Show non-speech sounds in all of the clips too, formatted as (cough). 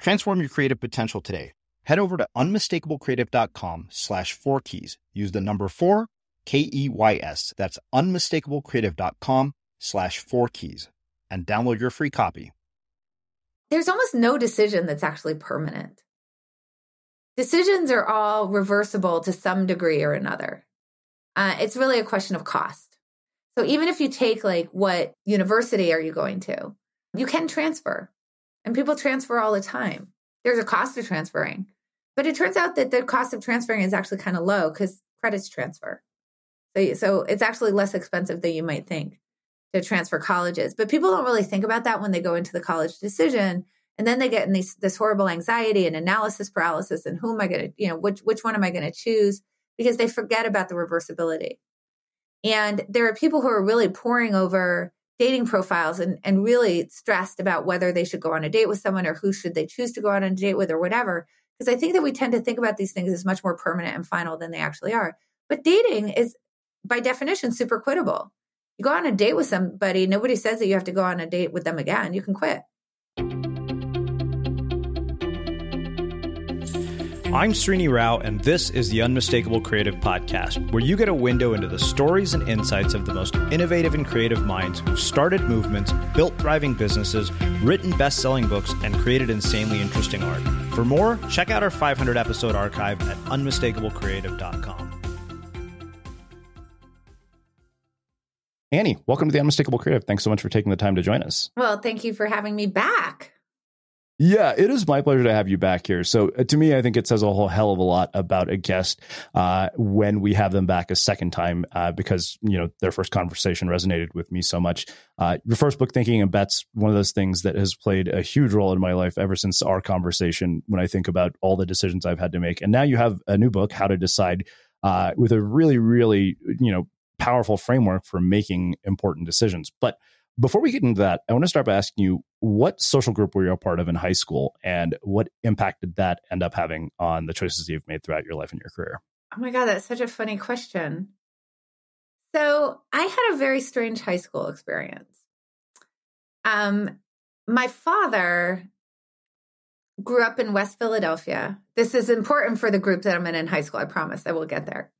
Transform your creative potential today. Head over to unmistakablecreative.com slash four keys. Use the number four, K E Y S. That's unmistakablecreative.com slash four keys and download your free copy. There's almost no decision that's actually permanent. Decisions are all reversible to some degree or another. Uh, it's really a question of cost. So even if you take like what university are you going to, you can transfer. And people transfer all the time. There's a cost of transferring. But it turns out that the cost of transferring is actually kind of low because credits transfer. So, so it's actually less expensive than you might think to transfer colleges. But people don't really think about that when they go into the college decision. And then they get in these, this horrible anxiety and analysis paralysis and who am I going to, you know, which, which one am I going to choose? Because they forget about the reversibility. And there are people who are really poring over dating profiles and, and really stressed about whether they should go on a date with someone or who should they choose to go on a date with or whatever. Because I think that we tend to think about these things as much more permanent and final than they actually are. But dating is, by definition, super quittable. You go on a date with somebody, nobody says that you have to go on a date with them again. You can quit. I'm Srini Rao, and this is the Unmistakable Creative Podcast, where you get a window into the stories and insights of the most innovative and creative minds who've started movements, built thriving businesses, written best selling books, and created insanely interesting art. For more, check out our 500 episode archive at unmistakablecreative.com. Annie, welcome to the Unmistakable Creative. Thanks so much for taking the time to join us. Well, thank you for having me back. Yeah, it is my pleasure to have you back here. So, uh, to me, I think it says a whole hell of a lot about a guest uh, when we have them back a second time uh, because you know their first conversation resonated with me so much. Uh, your first book, Thinking in Bets, one of those things that has played a huge role in my life ever since our conversation. When I think about all the decisions I've had to make, and now you have a new book, How to Decide, uh, with a really, really you know powerful framework for making important decisions, but before we get into that, I want to start by asking you what social group were you a part of in high school and what impact did that end up having on the choices you've made throughout your life and your career? Oh my God, that's such a funny question. So I had a very strange high school experience. Um, my father grew up in West Philadelphia. This is important for the group that I'm in in high school. I promise I will get there.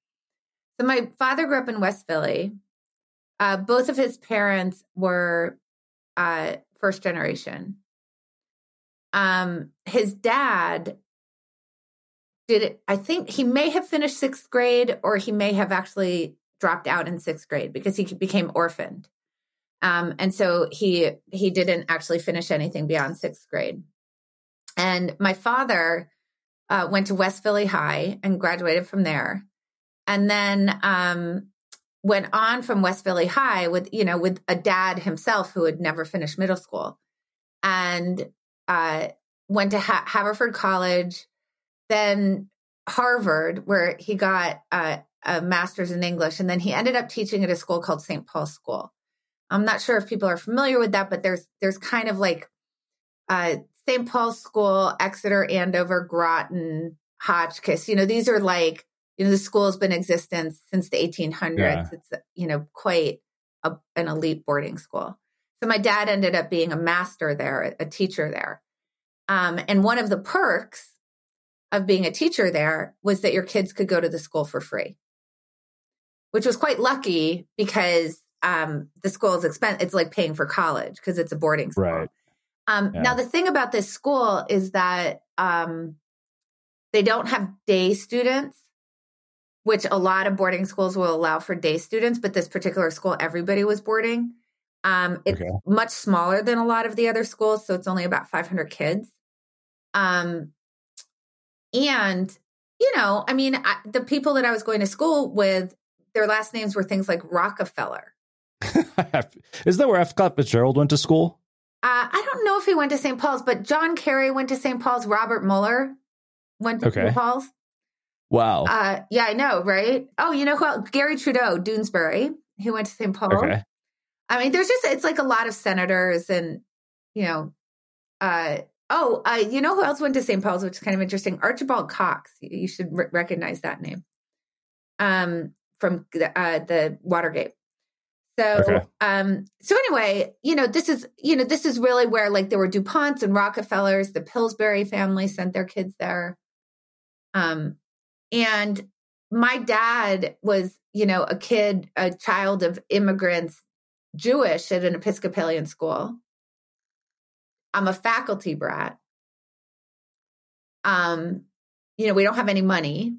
So my father grew up in West Philly. Uh, both of his parents were uh, first generation. Um, his dad did it. I think he may have finished sixth grade, or he may have actually dropped out in sixth grade because he became orphaned. Um, and so he he didn't actually finish anything beyond sixth grade. And my father uh, went to West Philly High and graduated from there. And then um, went on from West Philly High with, you know, with a dad himself who had never finished middle school and uh, went to ha- Haverford College, then Harvard, where he got uh, a master's in English. And then he ended up teaching at a school called St. Paul's School. I'm not sure if people are familiar with that, but there's there's kind of like uh, St. Paul's School, Exeter, Andover, Groton, Hotchkiss. You know, these are like you know the school has been in existence since the 1800s yeah. it's you know quite a, an elite boarding school. So my dad ended up being a master there a teacher there. Um, and one of the perks of being a teacher there was that your kids could go to the school for free. Which was quite lucky because um, the school is expensive it's like paying for college because it's a boarding school. Right. Um, yeah. now the thing about this school is that um, they don't have day students which a lot of boarding schools will allow for day students, but this particular school, everybody was boarding. Um, it's okay. much smaller than a lot of the other schools, so it's only about 500 kids. Um, and you know, I mean, I, the people that I was going to school with, their last names were things like Rockefeller. (laughs) Is that where F. Scott Fitzgerald went to school? Uh, I don't know if he went to St. Paul's, but John Kerry went to St. Paul's. Robert Mueller went to okay. St. Paul's. Wow. Uh, yeah, I know, right? Oh, you know who? Else? Garry Trudeau, Doonesbury. He went to St. Paul. Okay. I mean, there's just it's like a lot of senators and you know, uh, oh, uh, you know who else went to St. Paul's, which is kind of interesting? Archibald Cox. You should recognize that name. Um, from the, uh, the Watergate. So, okay. um, so anyway, you know, this is, you know, this is really where like there were DuPonts and Rockefellers, the Pillsbury family sent their kids there. Um, and my dad was, you know, a kid, a child of immigrants, Jewish at an Episcopalian school. I'm a faculty brat. Um, you know, we don't have any money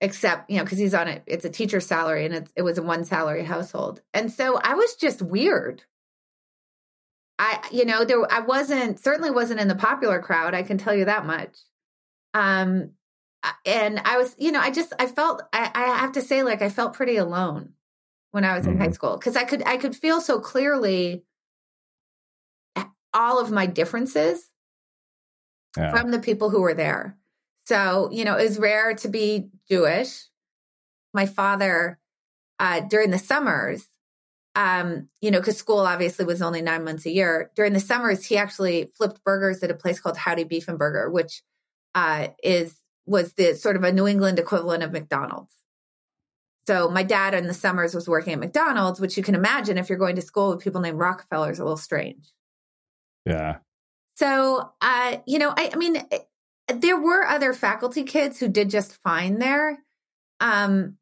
except, you know, because he's on it, it's a teacher salary and it's, it was a one salary household. And so I was just weird. I, you know, there, I wasn't, certainly wasn't in the popular crowd. I can tell you that much. Um, and I was, you know, I just, I felt, I, I have to say, like, I felt pretty alone when I was mm-hmm. in high mm-hmm. school because I could, I could feel so clearly all of my differences yeah. from the people who were there. So, you know, it was rare to be Jewish. My father, uh, during the summers, um, you know, because school obviously was only nine months a year. During the summers, he actually flipped burgers at a place called Howdy Beef and Burger, which uh, is was the sort of a New England equivalent of McDonald's. So my dad in the summers was working at McDonald's, which you can imagine if you're going to school with people named Rockefeller is a little strange. Yeah. So, uh, you know, I, I mean, eh, there were other faculty kids who did just fine there. Um,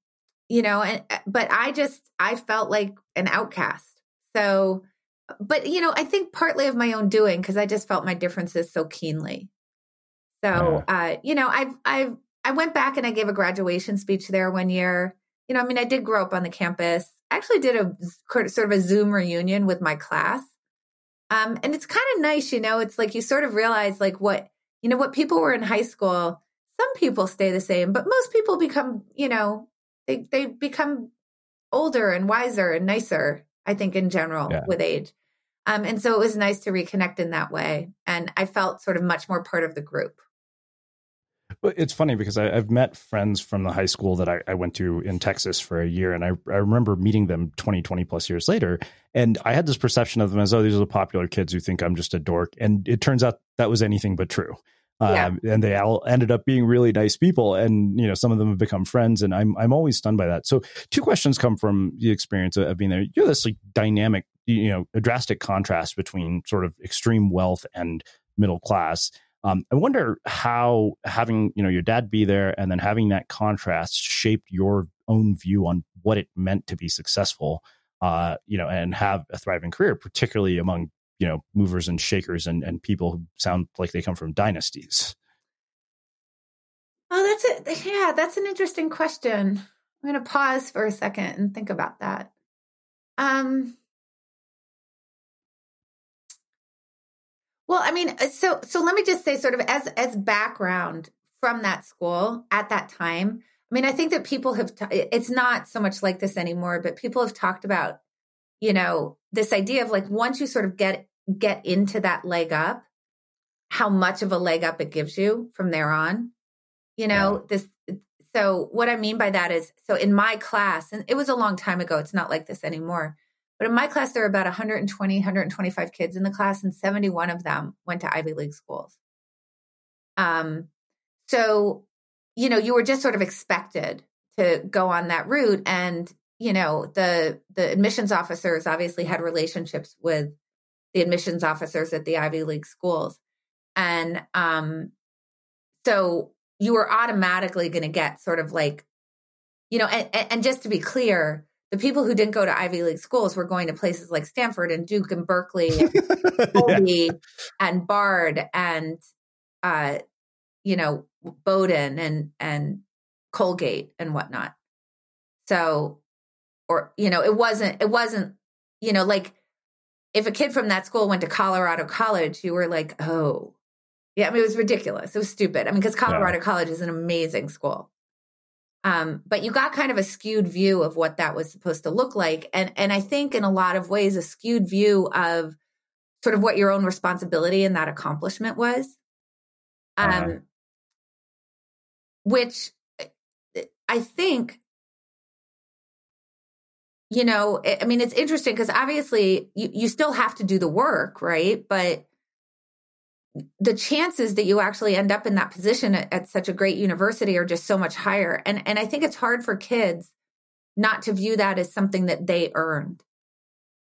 you know, and but I just I felt like an outcast. So, but you know, I think partly of my own doing because I just felt my differences so keenly. So, yeah. uh, you know, I've I've I went back and I gave a graduation speech there one year. You know, I mean, I did grow up on the campus. I actually did a sort of a Zoom reunion with my class. Um, and it's kind of nice, you know, it's like you sort of realize like what, you know, what people were in high school, some people stay the same, but most people become, you know, they, they become older and wiser and nicer, I think, in general yeah. with age. Um, and so it was nice to reconnect in that way. And I felt sort of much more part of the group. It's funny because I, have met friends from the high school that I, I, went to in Texas for a year, and I, I remember meeting them 20, 20 plus years later. And I had this perception of them as, oh, these are the popular kids who think I'm just a dork. And it turns out that was anything but true. Yeah. Um, and they all ended up being really nice people, and you know some of them have become friends, and I'm I'm always stunned by that. So two questions come from the experience of being there. You're this like dynamic, you know, a drastic contrast between sort of extreme wealth and middle class. Um, I wonder how having you know your dad be there and then having that contrast shaped your own view on what it meant to be successful, uh, you know, and have a thriving career, particularly among you know movers and shakers and and people who sound like they come from dynasties. Oh, that's it. Yeah, that's an interesting question. I'm going to pause for a second and think about that. Um, Well, I mean, uh, so so let me just say, sort of as as background from that school at that time. I mean, I think that people have. T- it's not so much like this anymore, but people have talked about, you know, this idea of like once you sort of get get into that leg up, how much of a leg up it gives you from there on. You know, yeah. this. So what I mean by that is, so in my class, and it was a long time ago. It's not like this anymore but in my class, there were about 120, 125 kids in the class, and 71 of them went to Ivy League schools. Um, so, you know, you were just sort of expected to go on that route. And, you know, the the admissions officers obviously had relationships with the admissions officers at the Ivy League schools. And um, so you were automatically going to get sort of like, you know, and, and just to be clear, the people who didn't go to Ivy League schools were going to places like Stanford and Duke and Berkeley (laughs) and yeah. and Bard and uh, you know Bowdoin and and Colgate and whatnot. So, or, you know, it wasn't, it wasn't, you know, like if a kid from that school went to Colorado College, you were like, oh, yeah. I mean, it was ridiculous. It was stupid. I mean, because Colorado yeah. College is an amazing school. Um, but you got kind of a skewed view of what that was supposed to look like. And, and I think in a lot of ways, a skewed view of sort of what your own responsibility in that accomplishment was. Um, uh-huh. which I think, you know, I mean, it's interesting because obviously you, you still have to do the work, right? But the chances that you actually end up in that position at, at, such a great university are just so much higher. And and I think it's hard for kids not to view that as something that they earned.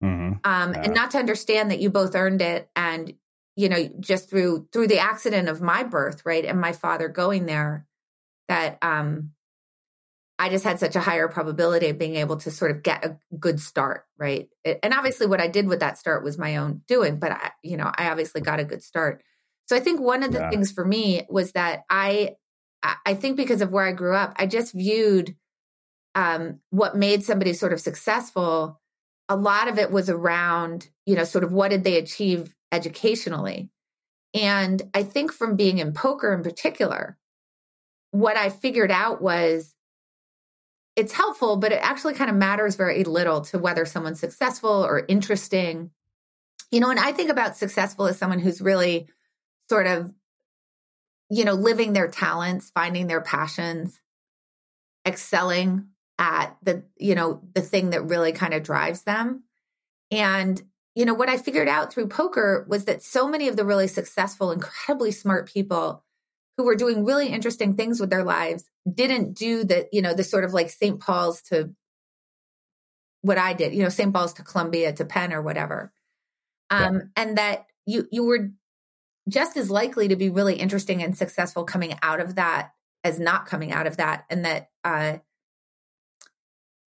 Mm-hmm. Um, yeah. and not to understand that you both earned it and you know just through through the accident of my birth right and my father going there that um I just had such a higher probability of being able to sort of get a good start, right? And obviously, what I did with that start was my own doing, but I, you know, I obviously got a good start. So I think one of the yeah. things for me was that I, I think because of where I grew up, I just viewed um, what made somebody sort of successful. A lot of it was around, you know, sort of what did they achieve educationally, and I think from being in poker in particular, what I figured out was it's helpful, but it actually kind of matters very little to whether someone's successful or interesting. You know, and I think about successful as someone who's really sort of, you know, living their talents, finding their passions, excelling at the, you know, the thing that really kind of drives them. And, you know, what I figured out through poker was that so many of the really successful, incredibly smart people who were doing really interesting things with their lives didn't do the, you know, the sort of like St. Paul's to what I did, you know, St. Paul's to Columbia to Penn or whatever. Um, yeah. and that you you were just as likely to be really interesting and successful coming out of that as not coming out of that. And that uh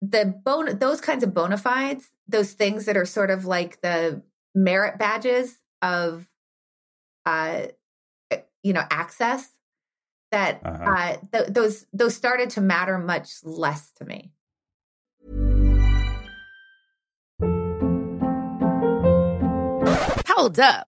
the bone those kinds of bona fides, those things that are sort of like the merit badges of uh you know access that uh-huh. uh, th- those those started to matter much less to me. Hold up.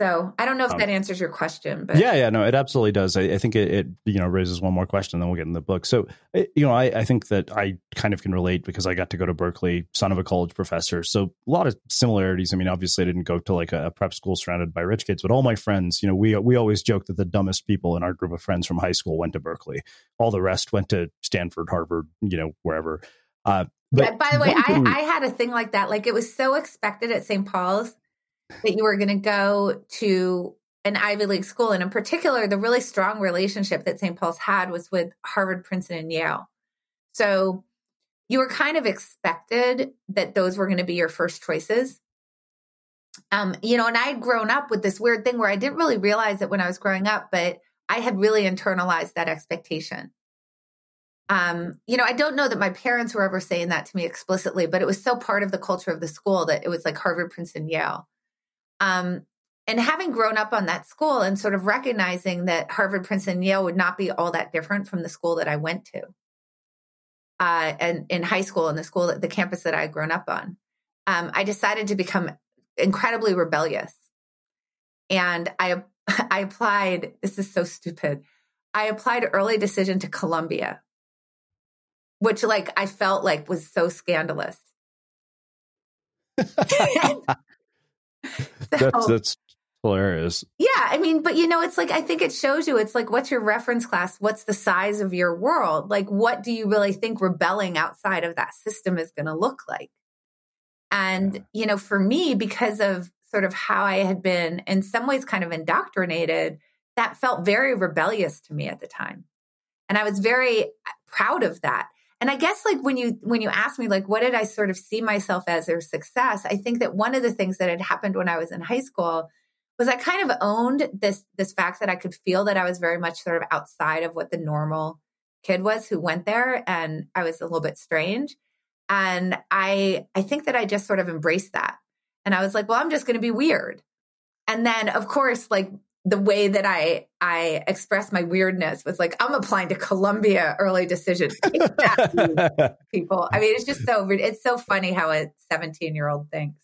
So I don't know if Um, that answers your question, but Yeah, yeah, no, it absolutely does. I, I think it, it, you know, raises one more question, then we'll get in the book. So, it, you know, I, I think that I kind of can relate because I got to go to Berkeley, son of a college professor. So, a lot of similarities. I mean, obviously, I didn't go to like a, a prep school surrounded by rich kids, but all my friends, you know, we we always joke that the dumbest people in our group of friends from high school went to Berkeley. All the rest went to Stanford, Harvard, you know, wherever. Uh, but by the way, I, I had a thing like that. Like it was so expected at St. Paul's that you were going to go to an Ivy League school. And in particular, the really strong relationship that St. Paul's had was with Harvard, Princeton, and Yale. So you were kind of expected that those were going to be your first choices. Um, you know, and I'd grown up with this weird thing where I didn't really realize it when I was growing up, but I had really internalized that expectation. Um, you know, I don't know that my parents were ever saying that to me explicitly, but it was so part of the culture of the school that it was like Harvard, Princeton, Yale. Um, and having grown up on that school and sort of recognizing that Harvard, Princeton, Yale would not be all that different from the school that I went to, uh, and in high school and the school, that, the campus that I had grown up on, um, I decided to become incredibly rebellious, and I (laughs) I applied. This is so stupid. I applied early decision to Columbia, which like I felt like was so scandalous. (laughs) (laughs) that's So- that's hilarious. Yeah, I mean, but you know, it's like I think it shows you it's like what's your reference class? What's the size of your world? Like what do you really think rebelling outside of that system is going to look like? And you know, for me because of sort of how I had been in some ways kind of indoctrinated, that felt very rebellious to me at the time. And I was very uh, proud of that. And I guess like when you when you ask me like what did I sort of see myself as or success, I think that one of the things that had happened when I was in high school was I kind of owned this this fact that I could feel that I was very much sort of outside of what the normal kid was who went there and I was a little bit strange. And I I think that I just sort of embraced that. And I was like, well, I'm just going to be weird. And then of course like the way that I I expressed my weirdness was like I'm applying to Columbia early decision. (laughs) People. I mean, it's just so. It's so funny how a 17 year old thinks.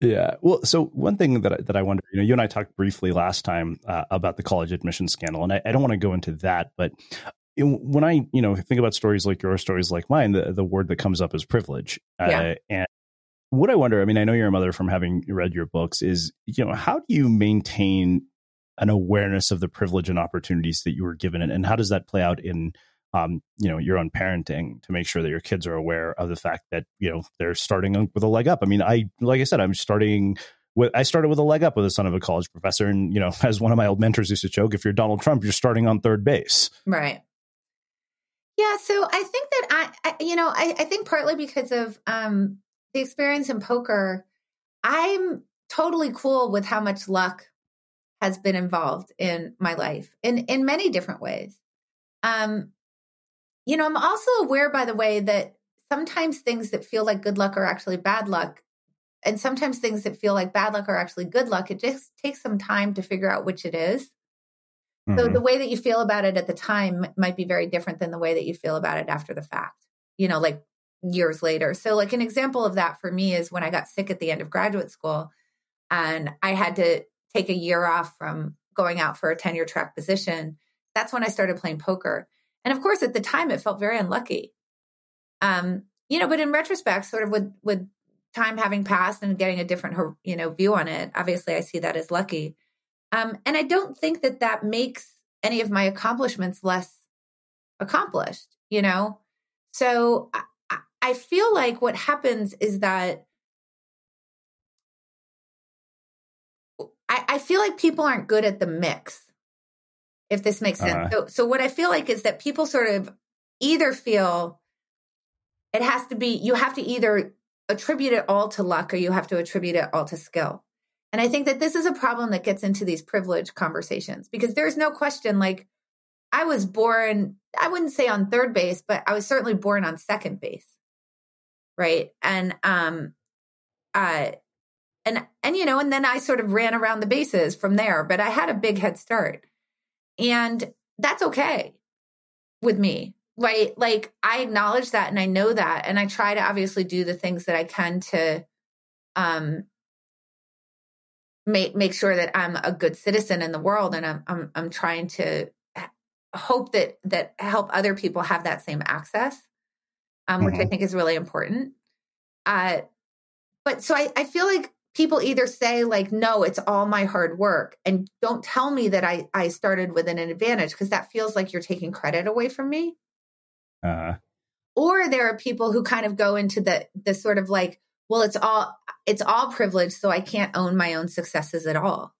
Yeah. Well, so one thing that I, that I wonder, you know, you and I talked briefly last time uh, about the college admission scandal, and I, I don't want to go into that, but when I, you know, think about stories like your stories like mine, the, the word that comes up is privilege. Yeah. Uh, and what I wonder, I mean, I know you're a mother from having read your books, is, you know, how do you maintain an awareness of the privilege and opportunities that you were given, and, and how does that play out in um, you know, your own parenting to make sure that your kids are aware of the fact that, you know, they're starting with a leg up. I mean, I, like I said, I'm starting with, I started with a leg up with a son of a college professor. And, you know, (laughs) as one of my old mentors used to joke, if you're Donald Trump, you're starting on third base. Right. Yeah. So I think that I, I you know, I, I think partly because of um, the experience in poker, I'm totally cool with how much luck has been involved in my life in in many different ways. Um, you know, I'm also aware, by the way, that sometimes things that feel like good luck are actually bad luck. And sometimes things that feel like bad luck are actually good luck. It just takes some time to figure out which it is. So Mhm. the way that you feel about it at the time might be very different than the way that you feel about it after the fact. You know, like years later. So, like, an example of that for me is when I got sick at the end of graduate school and I had to take a year off from going out for a tenure track position. That's when I started playing poker. And of course, at the time, it felt very unlucky. Um, you know, but in retrospect, sort of with with time having passed and getting a different you know view on it, obviously, I see that as lucky. Um, and I don't think that that makes any of my accomplishments less accomplished. You know, so I, I feel like what happens is that I, I feel like people aren't good at the mix if this makes sense. Uh-huh. So, so what I feel like is that people sort of either feel it has to be, you have to either attribute it all to luck or you have to attribute it all to skill. And I think that this is a problem that gets into these privilege conversations because there's no question like I was born, I wouldn't say on third base, but I was certainly born on second base. Right. And um uh and and you know, and then I sort of ran around the bases from there, but I had a big head start. And that's okay with me, right? Like I acknowledge that and I know that. And I try to obviously do the things that I can to um make make sure that I'm a good citizen in the world and I'm I'm I'm trying to hope that that help other people have that same access. Um, mm-hmm. which I mm-hmm. think is really important. Uh but so I, I feel like people either say like no it's all my hard work and don't tell me that i i started with an advantage because that feels like you're taking credit away from me. Uh or there are people who kind of go into the the sort of like well it's all it's all privilege so i can't own my own successes at all.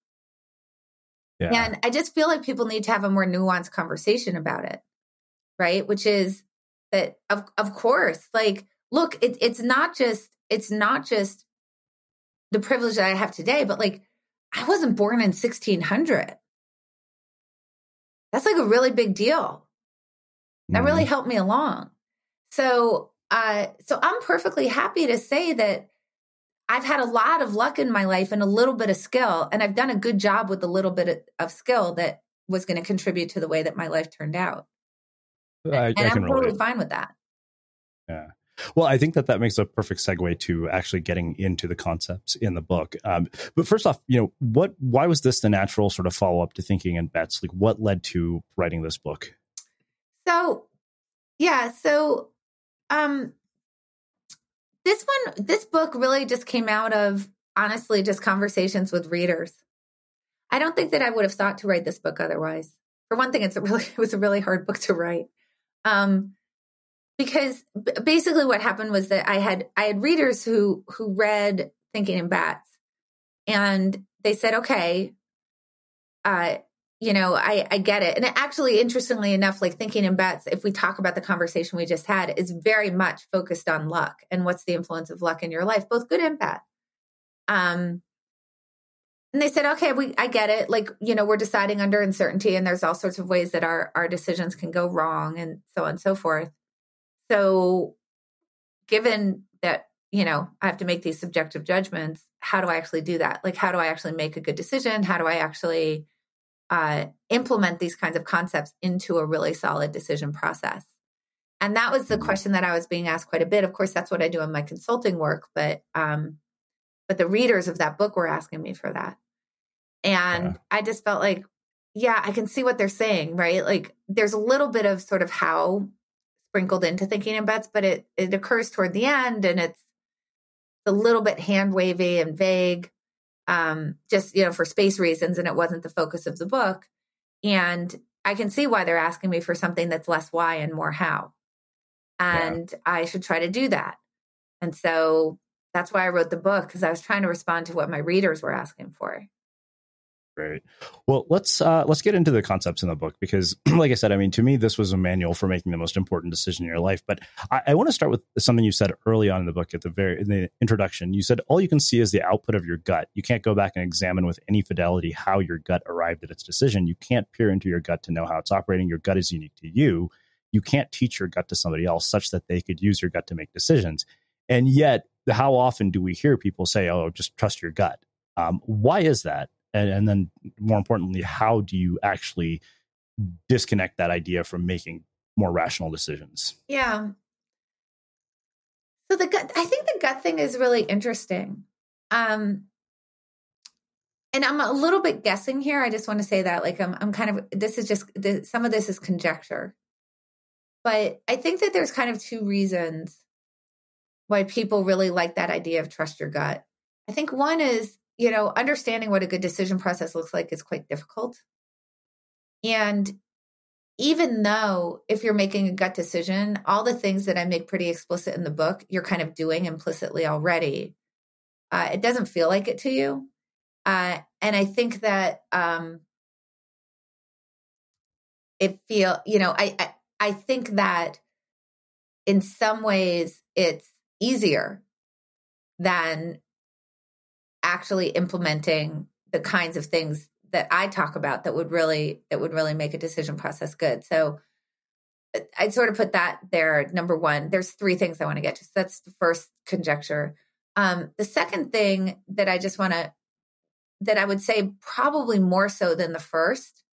Yeah. and i just feel like people need to have a more nuanced conversation about it right? Which is that of of course like look it, it's not just it's not just the privilege that I have today, but like I wasn't born in 1600. That's like a really big deal. That mm-hmm. really helped me along. So, uh, so I'm perfectly happy to say that I've had a lot of luck in my life and a little bit of skill, and I've done a good job with a little bit of skill that was going to contribute to the way that my life turned out. I, and I am totally relate. fine with that. Yeah. Well, I think that that makes a perfect segue to actually getting into the concepts in the book. Um, but first off, you know, what? Why was this the natural sort of follow up to thinking in bets? Like, what led to writing this book? So, yeah, so um, this one, this book really just came out of honestly just conversations with readers. I don't think that I would have thought to write this book otherwise. For one thing, it's a really (laughs) it was a really hard book to write. Um, because basically what happened was that I had I had readers who who read Thinking in Bets, and they said, okay, uh, you know, I, I get it. And actually, interestingly enough, like thinking in Bets, if we talk about the conversation we just had, is very much focused on luck and what's the influence of luck in your life, both good and bad. Um, and they said, okay, we, I get it. Like, you know, we're deciding under uncertainty and there's all sorts of ways that our, our decisions can go wrong and so on and so forth. So, given that, you know, I have to make these subjective judgments, how do I actually do that? Like, how do I actually make a good decision? How do I actually uh, implement these kinds of concepts into a really solid decision process? And that was the mm-hmm. question that I was being asked quite a bit. Of course, that's what I do in my consulting work, but um, but the readers of that book were asking me for that, and yeah. I just felt like, yeah, I can see what they're saying, right? Like, there's a little bit of sort of how sprinkled into thinking in bets, but it it occurs toward the end and it's a little bit hand wavy and vague, um, just you know for space reasons, and it wasn't the focus of the book. And I can see why they're asking me for something that's less why and more how, and yeah. I should try to do that. And so that's why I wrote the book because I was trying to respond to what my readers were asking for. Great. Well, let's uh, let's get into the concepts in the book because, (clears throat) like I said, I mean, to me, this was a manual for making the most important decision in your life. But I, I want to start with something you said early on in the book at the very in the introduction. You said all you can see is the output of your gut. You can't go back and examine with any fidelity how your gut arrived at its decision. You can't peer into your gut to know how it's operating. Your gut is unique to you. You can't teach your gut to somebody else such that they could use your gut to make decisions. And yet, how often do we hear people say, "Oh, just trust your gut"? Um, why is that? And, and then more importantly how do you actually disconnect that idea from making more rational decisions yeah So the gut, I think the gut thing is really interesting. Um, and I'm a little bit guessing here. I just want to say that, like, I'm, I'm kind of, this is just, this, some of this is conjecture. But I think that there's kind of two reasons why people really like that idea of trust your gut. I think one is, you know, understanding what a good decision process looks like is quite difficult. And even though if you're making a gut decision, all the things that I make pretty explicit in the book, you're kind of doing implicitly already. Uh, it doesn't feel like it to you. Uh, and I think that um, it feel, you know, I, I I think that in some ways it's easier than actually implementing the kinds of things that I talk about that would really that would really make a decision process good. So I'd sort of put that there. Number one, there's three things I want to get to. So that's the first conjecture. Um, the second thing that I just want to that I would say probably more so than the first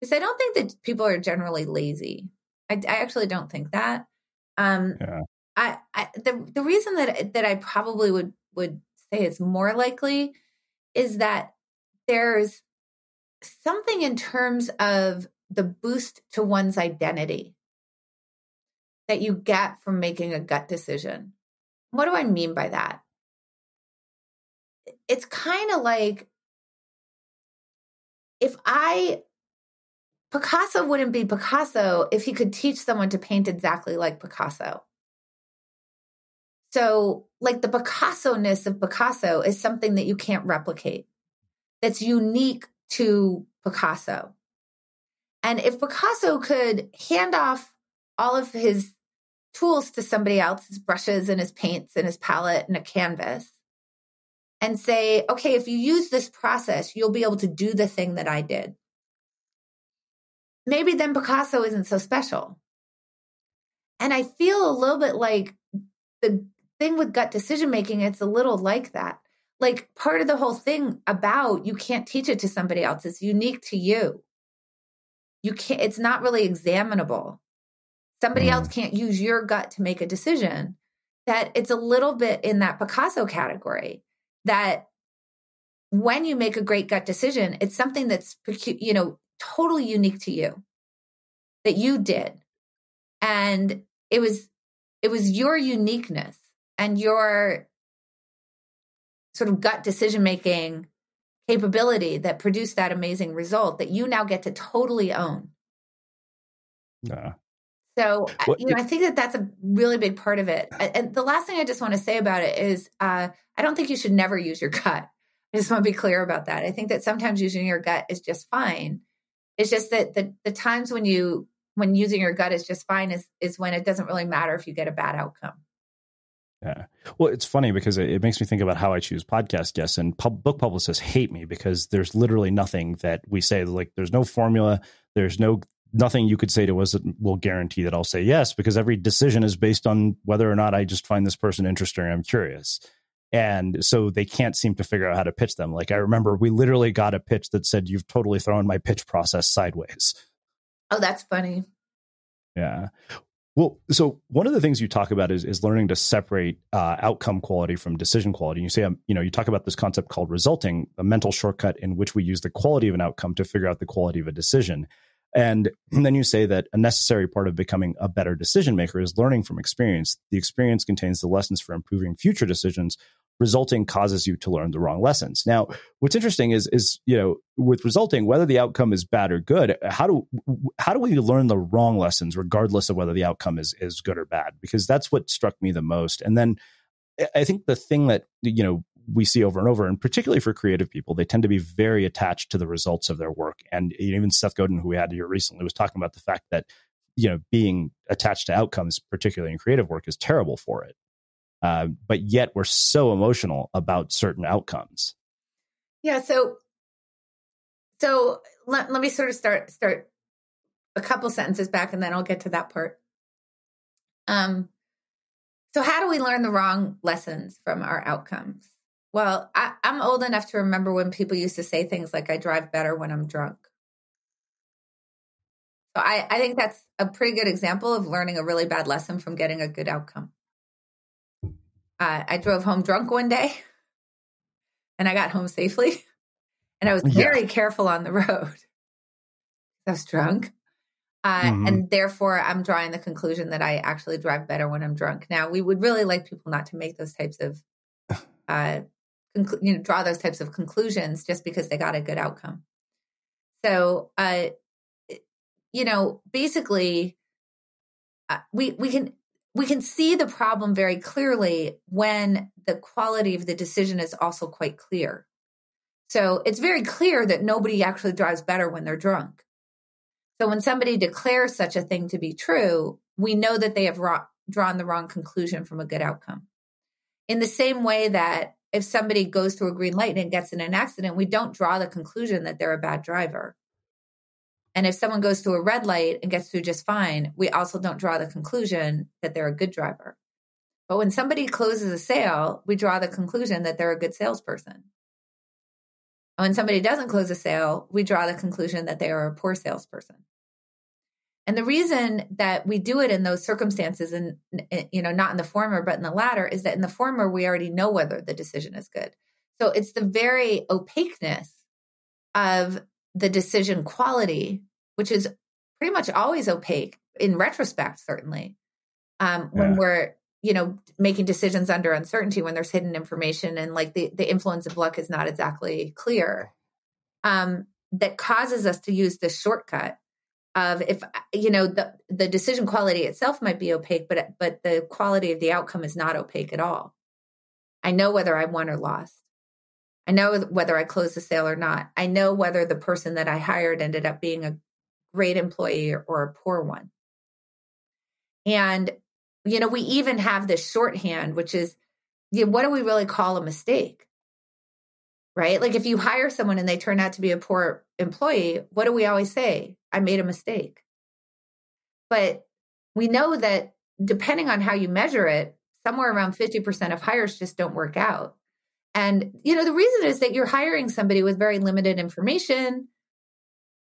is I don't think that people are generally lazy. I, I actually don't think that. Um, yeah. I, I the the reason that that I probably would would say it's more likely is that there's something in terms of the boost to one's identity that you get from making a gut decision. What do I mean by that? It's kind of like if I Picasso wouldn't be Picasso if he could teach someone to paint exactly like Picasso. So, like the Picasso ness of Picasso is something that you can't replicate, that's unique to Picasso. And if Picasso could hand off all of his tools to somebody else, his brushes and his paints and his palette and a canvas, and say, okay, if you use this process, you'll be able to do the thing that I did maybe then Picasso isn't so special. And I feel a little bit like the thing with gut decision making, it's a little like that. Like part of the whole thing about you can't teach it to somebody else, it's unique to you. You can't, it's not really examinable. Somebody mm. else can't use your gut to make a decision. That it's a little bit in that Picasso category that when you make a great gut decision, it's something that's, you know, totally unique to you that you did. And it was it was your uniqueness and your sort of gut decision making capability that produced that amazing result that you now get to totally own. Yeah. So, you know, I think that that's a really big part of it. And the last thing I just want to say about it is uh, I don't think you should never use your (laughs) gut. I just want to be clear about that. I think that sometimes using your gut is just fine. It's just that the the times when you when using your gut is just fine is is when it doesn't really matter if you get a bad outcome. Yeah. Well, it's funny because it, it makes me think about how I choose podcast guests, and pub, book publicists hate me because there's literally nothing that we say. Like, there's no formula. There's no nothing you could say to us that will guarantee that I'll say yes because every decision is based on whether or not I just find this person interesting. I'm curious and so they can't seem to figure out how to pitch them like i remember we literally got a pitch that said you've totally thrown my pitch process sideways oh that's funny yeah well so one of the things you talk about is, is learning to separate uh, outcome quality from decision quality you say um, you know you talk about this concept called resulting a mental shortcut in which we use the quality of an outcome to figure out the quality of a decision and (clears throat) then you say that a necessary part of becoming a better decision maker is learning from experience. The experience contains the lessons for improving future decisions, resulting causes you to learn the wrong lessons. Now, what's interesting is is you know with resulting whether the outcome is bad or good, how do how do we learn the wrong lessons regardless of whether the outcome is is good or bad? Because that's what struck me the most. And then I think the thing that you know we see over and over, and particularly for creative people, they tend to be very attached to the results of their work. And even Seth Godin, who we had here recently, was talking about the fact that you know being attached to outcomes, particularly in creative work, is terrible for it. Uh, but yet we're so emotional about certain outcomes. Yeah. So, so let, let me sort of start start a couple sentences back, and then I'll get to that part. Um. So, how do we learn the wrong lessons from our outcomes? Well, I, I'm old enough to remember when people used to say things like, I drive better when I'm drunk. So I, I think that's a pretty good example of learning a really bad lesson from getting a good outcome. Uh, I drove home drunk one day and I got home safely. And I was very yeah. careful on the road. (laughs) I was drunk. Uh, mm-hmm. And therefore, I'm drawing the conclusion that I actually drive better when I'm drunk. Now, we would really like people not to make those types of, (laughs) uh, conclu- you know, draw those types of conclusions just because they got a good outcome. So, uh, you know, basically, uh, we we can we can see the problem very clearly when the quality of the decision is also quite clear. So it's very clear that nobody actually drives better when they're drunk. So when somebody declares such a thing to be true, we know that they have ra- drawn the wrong conclusion from a good outcome. In the same way that if somebody goes through a green light and gets in an accident, we don't draw the conclusion that they're a bad driver. And if someone goes through a red light and gets through just fine, we also don't draw the conclusion that they're a good driver. But when somebody closes a sale, we draw the conclusion that they're a good salesperson. And when somebody doesn't close a sale, we draw the conclusion that they are a poor salesperson. And the reason that we do it in those circumstances and eh, you know not in the former but in the latter is that in the former we already know whether the decision is good. So it's the very opaqueness of the decision quality, which is pretty much always opaque in retrospect, certainly, um, yeah. when we're you know making decisions under uncertainty when there's hidden information and like the the influence of luck is not exactly clear um, that causes us to use this shortcut of if you know the the decision quality itself might be opaque but but the quality of the outcome is not opaque at all i know whether i won or lost I know whether I closed the sale or not. I know whether the person that I hired ended up being a great employee or a poor one. And, you know, we even have this shorthand, which is, you know, what do we really call a mistake? Right? Like if you hire someone and they turn out to be a poor employee, what do we always say? I made a mistake. But we know that depending on how you measure it, somewhere around 50% of hires just don't work out. And, you know, the reason is that you're hiring somebody with very limited information.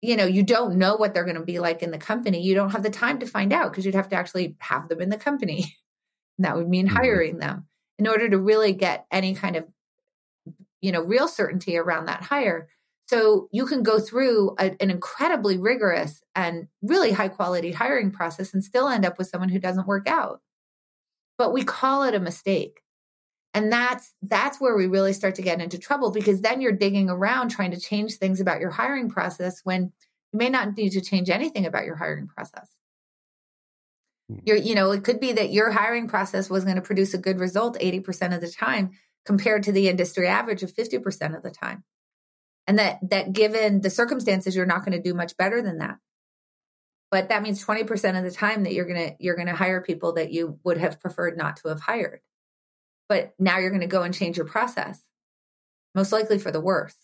You know, you don't know what they're going to be like in the company. You don't have the time to find out because you'd have to actually have them in the company. And (laughs) that would mean mm-hmm. hiring them in order to really get any kind of, you know, real certainty around that hire. So you can go through a, an incredibly rigorous and really high quality hiring process and still end up with someone who doesn't work out. But we call it a mistake and that's that's where we really start to get into trouble because then you're digging around trying to change things about your hiring process when you may not need to change anything about your hiring process. Hmm. you're you know it could be that your hiring process was going to produce a good result 80% of the time compared to the industry average of 50% of the time. And that that given the circumstances you're not going to do much better than that. But that means 20% of the time that you're going to you're going to hire people that you would have preferred not to have hired but now you're going to go and change your process, most likely for the worse.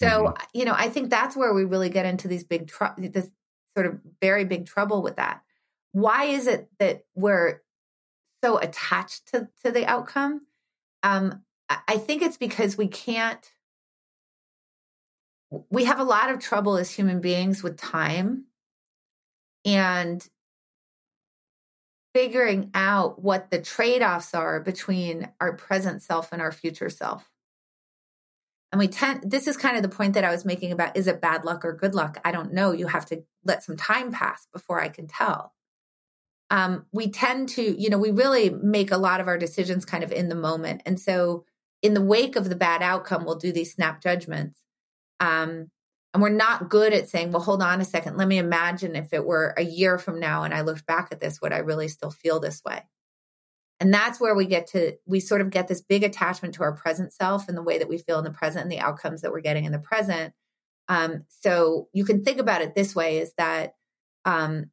So, mm-hmm. you know, I think that's where we really get into these big, tr- this sort of very big trouble with that. Why is it that we're so attached to, to the outcome? Um, I think it's because we can't, we have a lot of trouble as human beings with time and figuring out what the trade offs are between our present self and our future self. And we tend, this is kind of the point that I was making about is it bad luck or good luck? I don't know. You have to let some time pass before I can tell. Um, we tend to, you know, we really make a lot of our decisions kind of in the moment. And so, in the wake of the bad outcome, we'll do these snap judgments. Um, and we're not good at saying, well, hold on a second. Let me imagine if it were a year from now and I looked back at this, would I really still feel this way? And that's where we get to, we sort of get this big attachment to our present self and the way that we feel in the present and the outcomes that we're getting in the present. Um, so you can think about it this way is that um,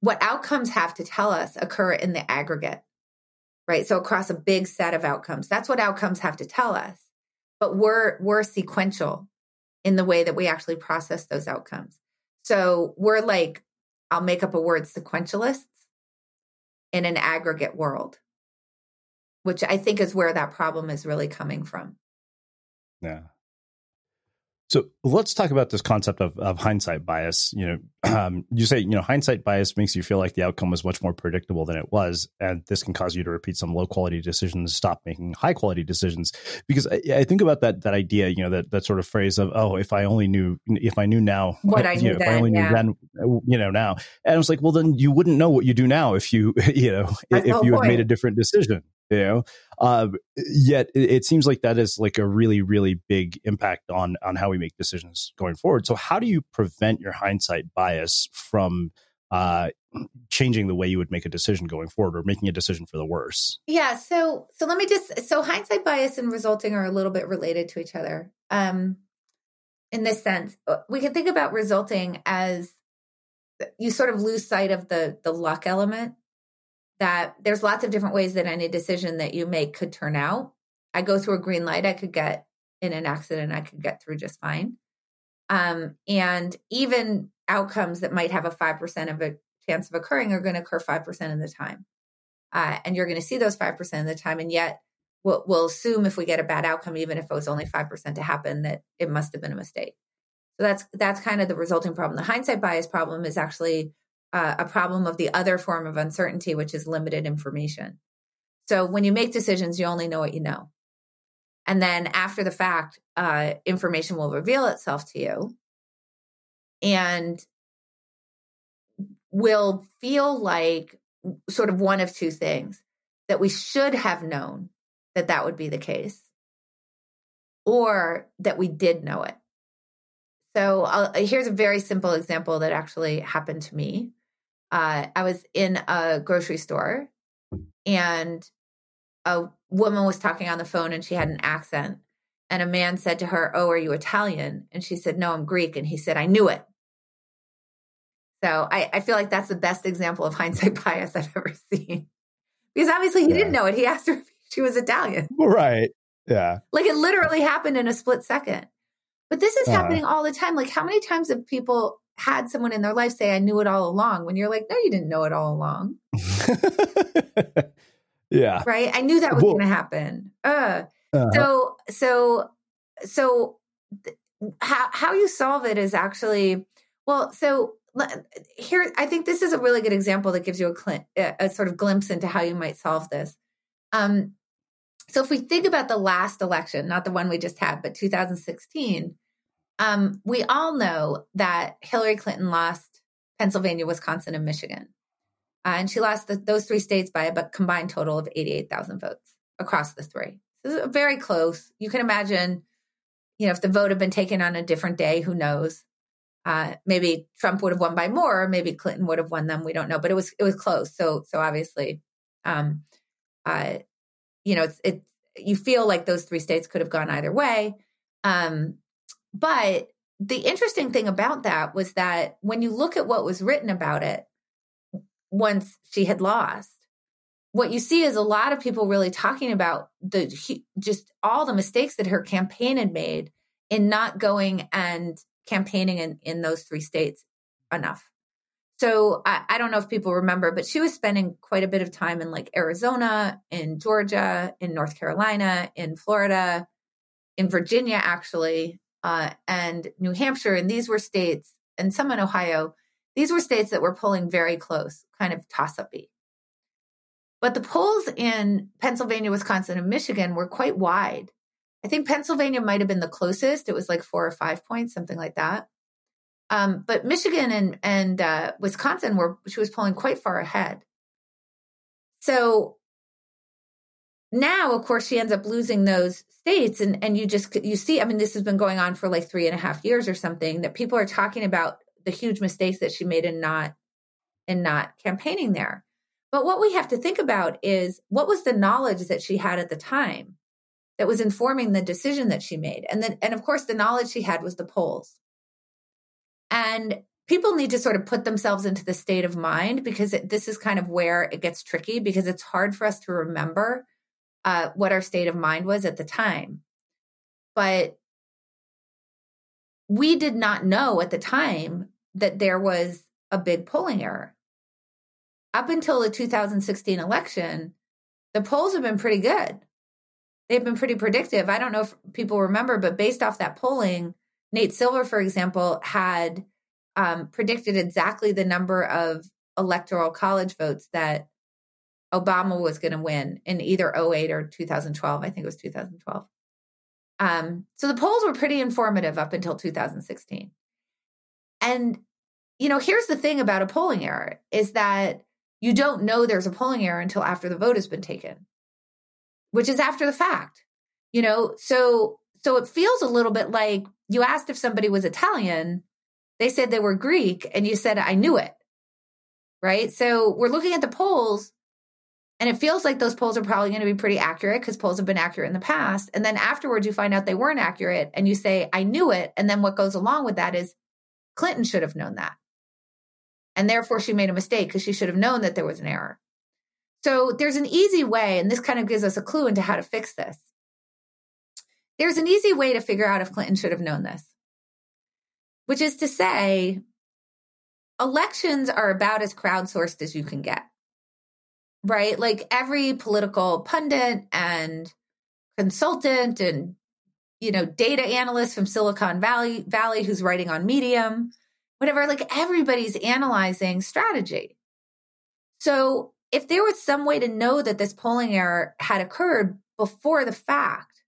what outcomes have to tell us occur in the aggregate, right? So across a big set of outcomes, that's what outcomes have to tell us. But we're we're sequential in the way that we actually process those outcomes. So we're like, I'll make up a word, sequentialists in an aggregate world, which I think is where that problem is really coming from. Yeah. So let's talk about this concept of, of hindsight bias. You know, (clears throat) um, you say you know hindsight bias makes you feel like the outcome was much more predictable than it was, and this can cause you to repeat some low quality decisions, stop making high quality decisions. Because I, I, think about that that idea, you know, that that sort of phrase of oh, if I only knew, if I knew now, what (laughs) I knew know, then, if I only yeah. knew then, you know, now, and I was like, well, then you wouldn't know what you do now if you, (laughs) you know, That's if you had point. made a different decision you know uh, yet it, it seems like that is like a really really big impact on on how we make decisions going forward so how do you prevent your hindsight bias from uh, changing the way you would make a decision going forward or making a decision for the worse Yeah. So so let me just so hindsight bias and resulting are a little bit related to each other. Um in this sense, Uh, we can think about resulting as you sort of lose sight of the the luck element that there's lots of different ways that any decision that you make could turn out. I go through a green light, I could get in an accident, I could get through just fine. Um, and even outcomes that might have a 5% of a chance of occurring are going to occur 5% of the time. Uh, and you're going to see those 5% of the time. And yet, we'll, we'll assume if we get a bad outcome, even if it was only 5% to happen, that it must have been a mistake. So that's that's kind of the resulting problem. The hindsight bias problem is actually uh, a problem of the other form of uncertainty, which is limited information. So when you make decisions, you only know what you know. And then after the fact, uh, information will reveal itself to you and will feel like sort of one of two things that we should have known that that would be the case or that we did know it. So I'll, here's a very simple example that actually happened to me. Uh, I was in a grocery store and a woman was talking on the phone and she had an accent. And a man said to her, Oh, are you Italian? And she said, No, I'm Greek. And he said, I knew it. So I, I feel like that's the best example of (laughs) hindsight bias I've ever seen. Because obviously he Yeah. didn't know it. He asked her if she was Italian. (laughs) right yeah Like it literally happened in a split second. But this is Uh-huh. happening all the time. Like how many times have people had someone in their life say, I knew it all along when you're like, no, you didn't know it all along. (laughs) yeah Right. I knew that was Well- going to happen. Uh, Uh-huh. so, so, so th- how, how you solve it is actually, well, so here, I think this is a really good example that gives you a, cl- a, a sort of glimpse into how you might solve this. Um, so if we think about the last election, not the one we just had, but 2016, um, we all know that Hillary Clinton lost Pennsylvania, Wisconsin, and Michigan. Uh, and she lost the, those three states by a combined total of 88,000 votes across the three. So it's very close. You can imagine, you know, if the vote had been taken on a different day, who knows? Uh, maybe Trump would have won by more, or maybe Clinton would have won them. We don't know, but it was it was close. So so obviously, um, uh, you know, it's it. You feel like those three states could have gone either way. Um, but the interesting thing about that was that when you look at what was written about it, once she had lost, what you see is a lot of people really talking about the just all the mistakes that her campaign had made in not going and campaigning in, in those three states enough. So I, I don't know if people remember, but she was spending quite a bit of time in like Arizona, in Georgia, in North Carolina, in Florida, in Virginia, actually, uh, and New Hampshire. And these were states, and some in Ohio. These were states that were polling very close, kind of toss uppy. But the polls in Pennsylvania, Wisconsin, and Michigan were quite wide. I think Pennsylvania might have been the closest. It was like four or five points, something like that. Um, but Michigan and and uh, Wisconsin were she was polling quite far ahead. So now, of course, she ends up losing those states, and and you just you see. I mean, this has been going on for like three and a half years or something. That people are talking about the huge mistakes that she made in not in not campaigning there. But what we have to think about is what was the knowledge that she had at the time that was informing the decision that she made, and then and of course the knowledge she had was the polls. And people need to sort of put themselves into the state of mind because it, this is kind of where it gets tricky because it's hard for us to remember uh, what our state of mind was at the time. But we did not know at the time that there was a big polling error. Up until the 2016 election, the polls have been pretty good. They've been pretty predictive. I don't know if people remember, but based off that polling, Nate Silver, for example, had um, predicted exactly the number of electoral college votes that Obama was going to win in either 08 or 2012. I think it was 2012. Um, so the polls were pretty informative up until 2016. And, you know, here's the thing about a polling error is that you don't know there's a polling error until after the vote has been taken, which is after the fact. You know, so so it feels a little bit like you asked if somebody was Italian, they said they were Greek, and you said, I knew it. Right. So we're looking at the polls and it feels like those polls are probably going to be pretty accurate because polls have been accurate in the past. And then afterwards, you find out they weren't accurate and you say, I knew it. And then what goes along with that is Clinton should have known that. And therefore, she made a mistake because she should have known that there was an error. So there's an easy way, and this kind of gives us a clue into how to fix this. There's an easy way to figure out if Clinton should have known this, which is to say, elections are about as crowdsourced as you can get right? Like every political pundit and consultant and you know data analyst from Silicon Valley Valley who's writing on Medium, whatever, like everybody's analyzing strategy. So if there was some way to know that this polling error had occurred before the fact,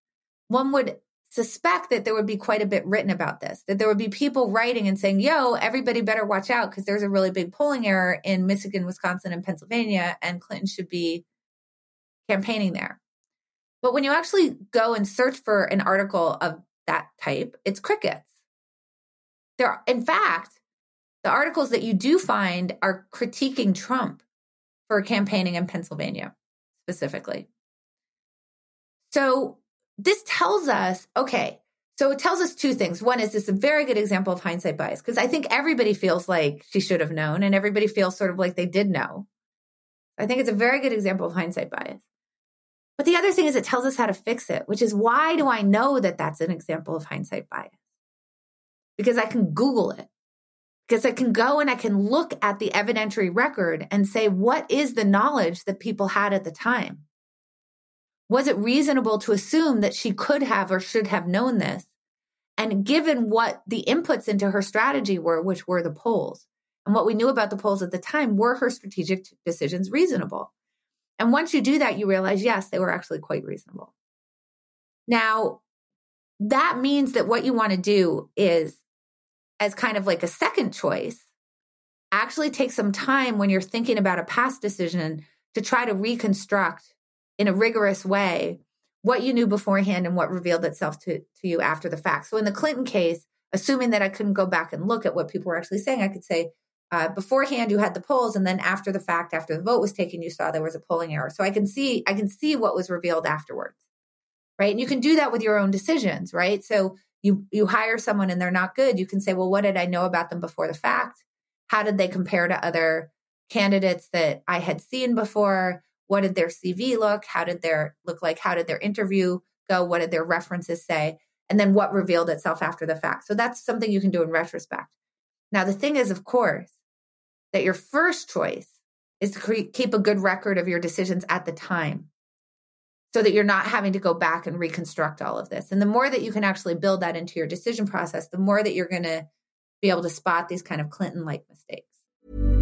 one would suspect that there would be quite a bit written about this, that there would be people writing and saying, yo, everybody better watch out because there's a really big polling error in Michigan, Wisconsin, and Pennsylvania, and Clinton should be campaigning there. But when you actually go and search for an article of that type, it's crickets. There, in fact, the articles that you do find are critiquing Trump for campaigning in Pennsylvania specifically. So this tells us, okay, so it tells us two things. One is this a very good example of hindsight bias because I think everybody feels like she should have known and everybody feels sort of like they did know. I think it's a very good example of hindsight bias. But the other thing is it tells us how to fix it, which is why do I know that that's an example of hindsight bias? Because I can Google it. Because I can go and I can look at the evidentiary record and say, what is the knowledge that people had at the time? Was it reasonable to assume that she could have or should have known this? And given what the inputs into her strategy were, which were the polls, and what we knew about the polls at the time, were her strategic decisions reasonable? And once you do that, you realize, yes, they were actually quite reasonable. Now, that means that what you want to do is, as kind of like a second choice, actually take some time when you're thinking about a past decision to try to reconstruct in a rigorous way what you knew beforehand and what revealed itself to, to you after the fact. So in the Clinton case, assuming that I couldn't go back and look at what people were actually saying, I could say, uh, beforehand you had the polls and then after the fact after the vote was taken you saw there was a polling error. So i can see i can see what was revealed afterwards right? And you can do that with your own decisions right? So you you hire someone and they're not good. You can say well what did i know about them before the fact? How did they compare to other candidates that i had seen before what did their CV look? How did their look like? How did their interview go? What did their references say? And then what revealed itself after the fact? So that's something you can do in retrospect. Now, the thing is, of course, that your first choice is to cre- keep a good record of your decisions at the time so that you're not having to go back and reconstruct all of this. And the more that you can actually build that into your decision process, the more that you're going to be able to spot these kind of Clinton like mistakes.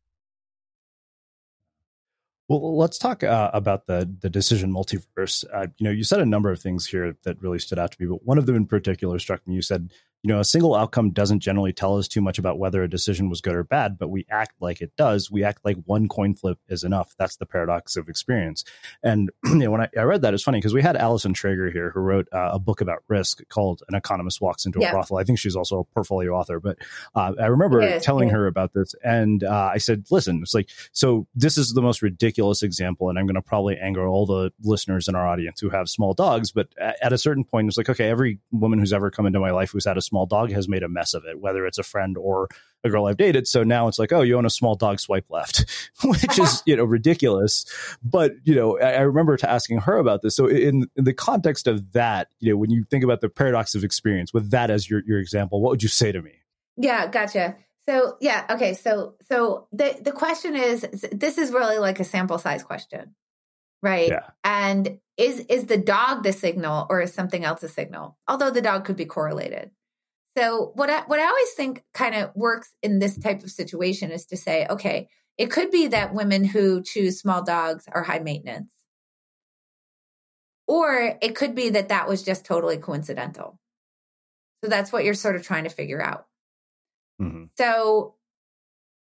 Well, let's talk uh, about the the decision multiverse. Uh, you know, you said a number of things here that really stood out to me, but one of them in particular struck me. You said you know, a single outcome doesn't generally tell us too much about whether a decision was good or bad, but we act like it does. We act like one coin flip is enough. That's the paradox of experience. And (clears throat) you know, when I, I, read that, it's funny because we had Allison Schrager here who wrote uh, a book about risk called An Economist Walks into yeah. a Brothel. I think she's also a portfolio author, but uh, I remember yeah, telling yeah. her about this. And uh, I said, listen, it's like, so this is the most ridiculous example. And I'm going to probably anger all the listeners in our audience who have small dogs. But at a certain point, it's like, okay, every woman who's ever come into my life who's had a small dog has made a mess of it, whether it's a friend or a girl I've dated. So now it's like, oh, you own a small dog, swipe left, (laughs) which is, (laughs) you know, ridiculous. But, you know, I, I remember to asking her about this. So in, in, the context of that, you know, when you think about the paradox of experience with that as your, your example, what would you say to me? Yeah, gotcha. So yeah, okay. So so the the question is this is really like a sample size question right yeah. and is is the dog the signal or is something else a signal although the dog could be correlated so what I, what I always think kind of works in this type of situation is to say okay it could be that women who choose small dogs are high maintenance. Or it could be that that was just totally coincidental. So that's what you're sort of trying to figure out. Mm-hmm. so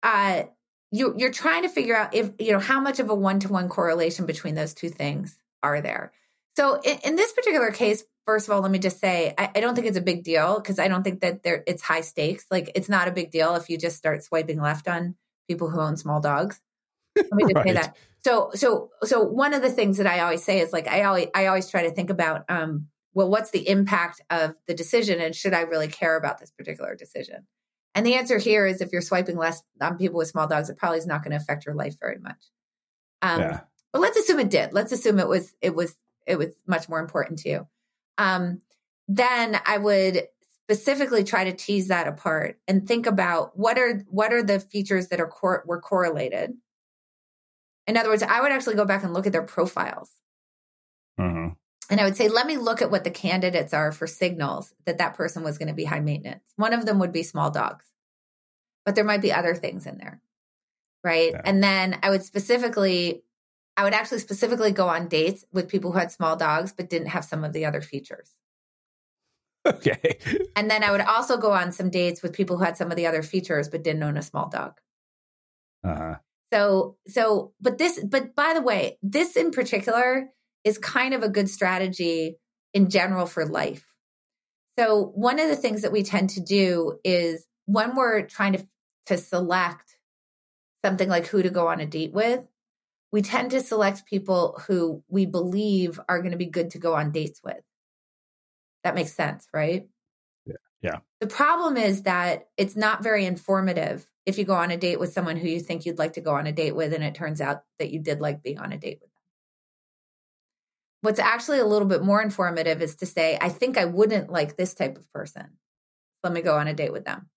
uh you, you're trying to figure out if you know how much of a one-to-one correlation between those two things are there. So in, in this particular case first of all let me just say i, I don't think it's a big deal because i don't think that there it's high stakes like it's not a big deal if you just start swiping left on people who own small dogs let me (laughs) just right. say that so so so one of the things that i always say is like i always i always try to think about um well what's the impact of the decision and should i really care about this particular decision and the answer here is if you're swiping less on people with small dogs, it probably is not going to affect your life very much. Um, yeah. But let's assume it did. Let's assume it was it was it was much more important to you. Um, then I would specifically try to tease that apart and think about what are what are the features that are cor- were correlated. In other words, I would actually go back and look at their profiles. Mm-hmm. And I would say, let me look at what the candidates are for signals that that person was going to be high maintenance. One of them would be small dogs. but there might be other things in there. Right. Yeah. And then I would specifically, I would actually specifically go on dates with people who had small dogs, but didn't have some of the other features. Okay. (laughs) And then I would also go on some dates with people who had some of the other features, but didn't own a small dog. Uh-huh. So, so, but this, but by the way, this in particular is kind of a good strategy in general for life. So, one of the things that we tend to do is when we're trying to, to select something like who to go on a date with, we tend to select people who we believe are going to be good to go on dates with. That makes sense, right? Yeah. Yeah. The problem is that it's not very informative if you go on a date with someone who you think you'd like to go on a date with, and it turns out that you did like being on a date with them. What's actually a little bit more informative is to say, I think I wouldn't like this type of person. Let me go on a date with them.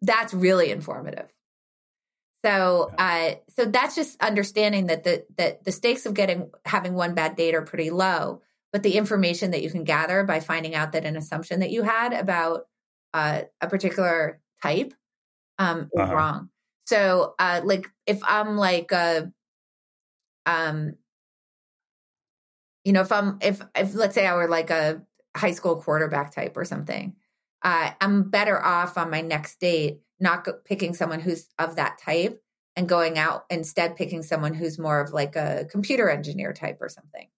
That's really informative. So, uh, so that's just understanding that the that the stakes of getting having one bad date are pretty low, but the information that you can gather by finding out that an assumption that you had about uh, a particular type um, is Uh-huh. wrong. So, uh, like if I'm like a, um, you know, if I'm if if let's say I were like a high school quarterback type or something, uh, I'm better off on my next date not go- picking someone who's of that type and going out instead picking someone who's more of like a computer engineer type or something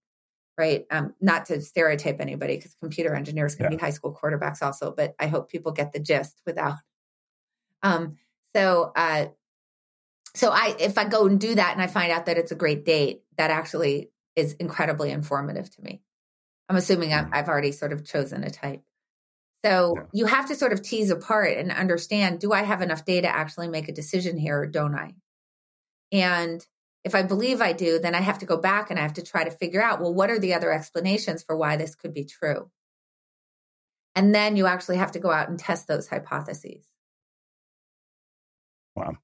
right? Um not to stereotype anybody because computer engineers can be high school quarterbacks also but i hope people get the gist without um so uh so i if i go and do that and i find out that it's a great date that actually is incredibly informative to me. I'm assuming I'm, i've already sort of chosen a type so you have to sort of tease apart and understand do I have enough data actually make a decision here or don't I? And if I believe I do, then I have to go back and I have to try to figure out well, what are the other explanations for why this could be true? And then you actually have to go out and test those hypotheses. Wow.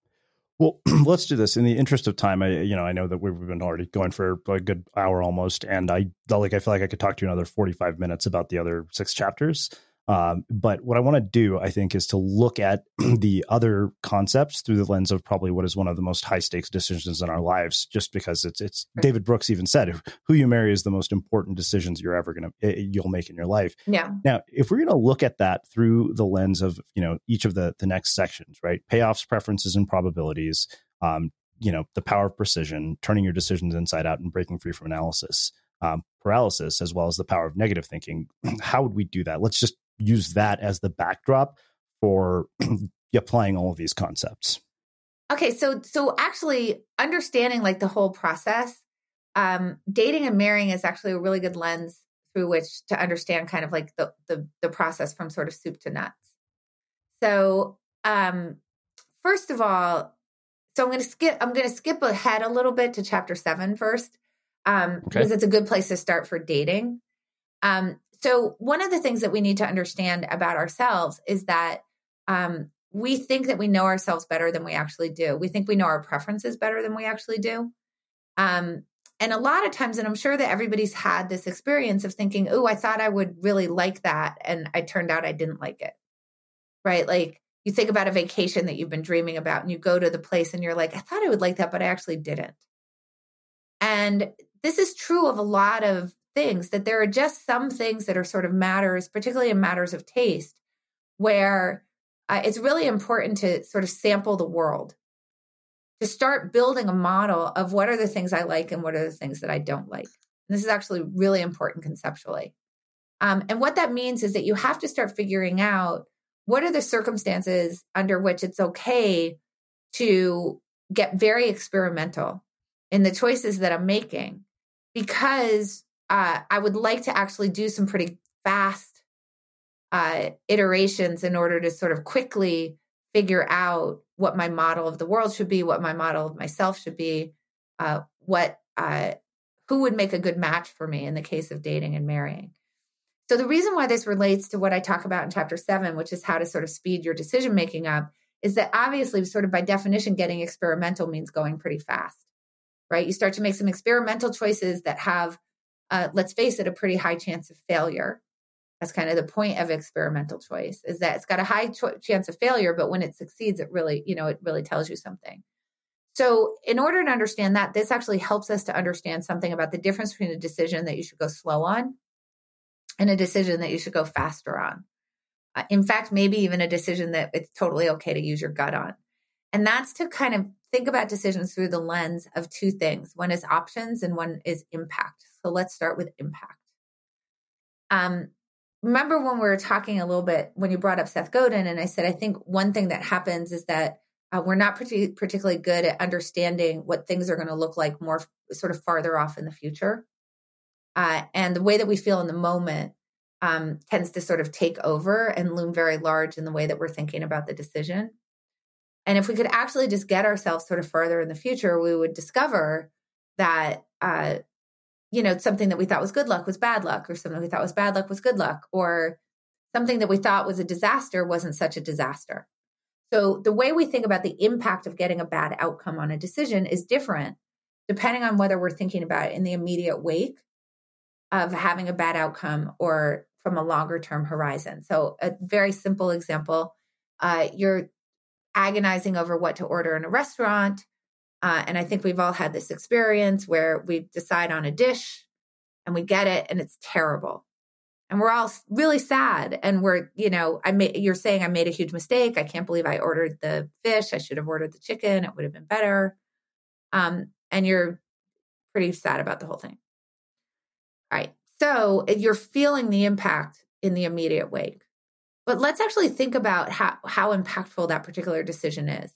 Well, (clears throat) let's do this in the interest of time. I, you know, I know that we've been already going for a good hour almost, and I like I feel like I could talk to you another forty-five minutes about the other six chapters. Um, but what I want to do, I think, is to look at (clears throat) the other concepts through the lens of probably what is one of the most high stakes decisions in our lives, just because it's it's David Brooks even said who you marry is the most important decisions you're ever gonna eh, you'll make in your life. Yeah. Now, if we're going to look at that through the lens of you know each of the the next sections, right? Payoffs, preferences, and probabilities. Um, you know, the power of precision, turning your decisions inside out, and breaking free from analysis. Um, paralysis, as well as the power of negative thinking. (clears throat) How would we do that? Let's just use that as the backdrop for (clears throat) applying all of these concepts. Okay, so so actually understanding like the whole process, um, dating and marrying is actually a really good lens through which to understand kind of like the the, the process from sort of soup to nuts. So um, first of all, so I'm going to skip I'm going to skip ahead a little bit to chapter seven first, um, Okay. because it's a good place to start for dating. Um, so one of the things that we need to understand about ourselves is that um, we think that we know ourselves better than we actually do. We think we know our preferences better than we actually do. Um, and a lot of times, and I'm sure that everybody's had this experience of thinking, oh, I thought I would really like that. And I turned out I didn't like it. Right. Like you think about a vacation that you've been dreaming about and you go to the place and you're like, I thought I would like that, but I actually didn't. And this is true of a lot of things that there are just some things that are sort of matters, particularly in matters of taste, where uh, it's really important to sort of sample the world to start building a model of what are the things I like and what are the things that I don't like. And this is actually really important conceptually. Um, and what that means is that you have to start figuring out what are the circumstances under which it's okay to get very experimental in the choices that I'm making because uh, I would like to actually do some pretty fast uh, iterations in order to sort of quickly figure out what my model of the world should be, what my model of myself should be, uh, what uh, who would make a good match for me in the case of dating and marrying. So the reason why this relates to what I talk about in chapter seven, which is how to sort of speed your decision making up, is that obviously, sort of by definition, getting experimental means going pretty fast, right? You start to make some experimental choices that have, uh, let's face it, a pretty high chance of failure. That's kind of the point of experimental choice is that it's got a high cho- chance of failure, but when it succeeds, it really, you know, it really tells you something. So, in order to understand that, this actually helps us to understand something about the difference between a decision that you should go slow on and a decision that you should go faster on. Uh, in fact, maybe even a decision that it's totally okay to use your gut on. And that's to kind of think about decisions through the lens of two things one is options and one is impact. So let's start with impact. Um, remember when we were talking a little bit when you brought up Seth Godin, and I said, I think one thing that happens is that uh, we're not particularly good at understanding what things are going to look like more sort of farther off in the future. Uh, and the way that we feel in the moment um, tends to sort of take over and loom very large in the way that we're thinking about the decision. And if we could actually just get ourselves sort of further in the future, we would discover that, uh, you know, something that we thought was good luck was bad luck, or something we thought was bad luck was good luck, or something that we thought was a disaster wasn't such a disaster. So the way we think about the impact of getting a bad outcome on a decision is different depending on whether we're thinking about it in the immediate wake of having a bad outcome or from a longer term horizon. So, a very simple example uh, you're agonizing over what to order in a restaurant. Uh, and I think we've all had this experience where we decide on a dish and we get it and it's terrible. And we're all really sad. And we're, you know, I you're saying I made a huge mistake. I can't believe I ordered the fish. I should have ordered the chicken. It would have been better. Um, and you're pretty sad about the whole thing. All right. So you're feeling the impact in the immediate wake. But let's actually think about how, how impactful that particular decision is.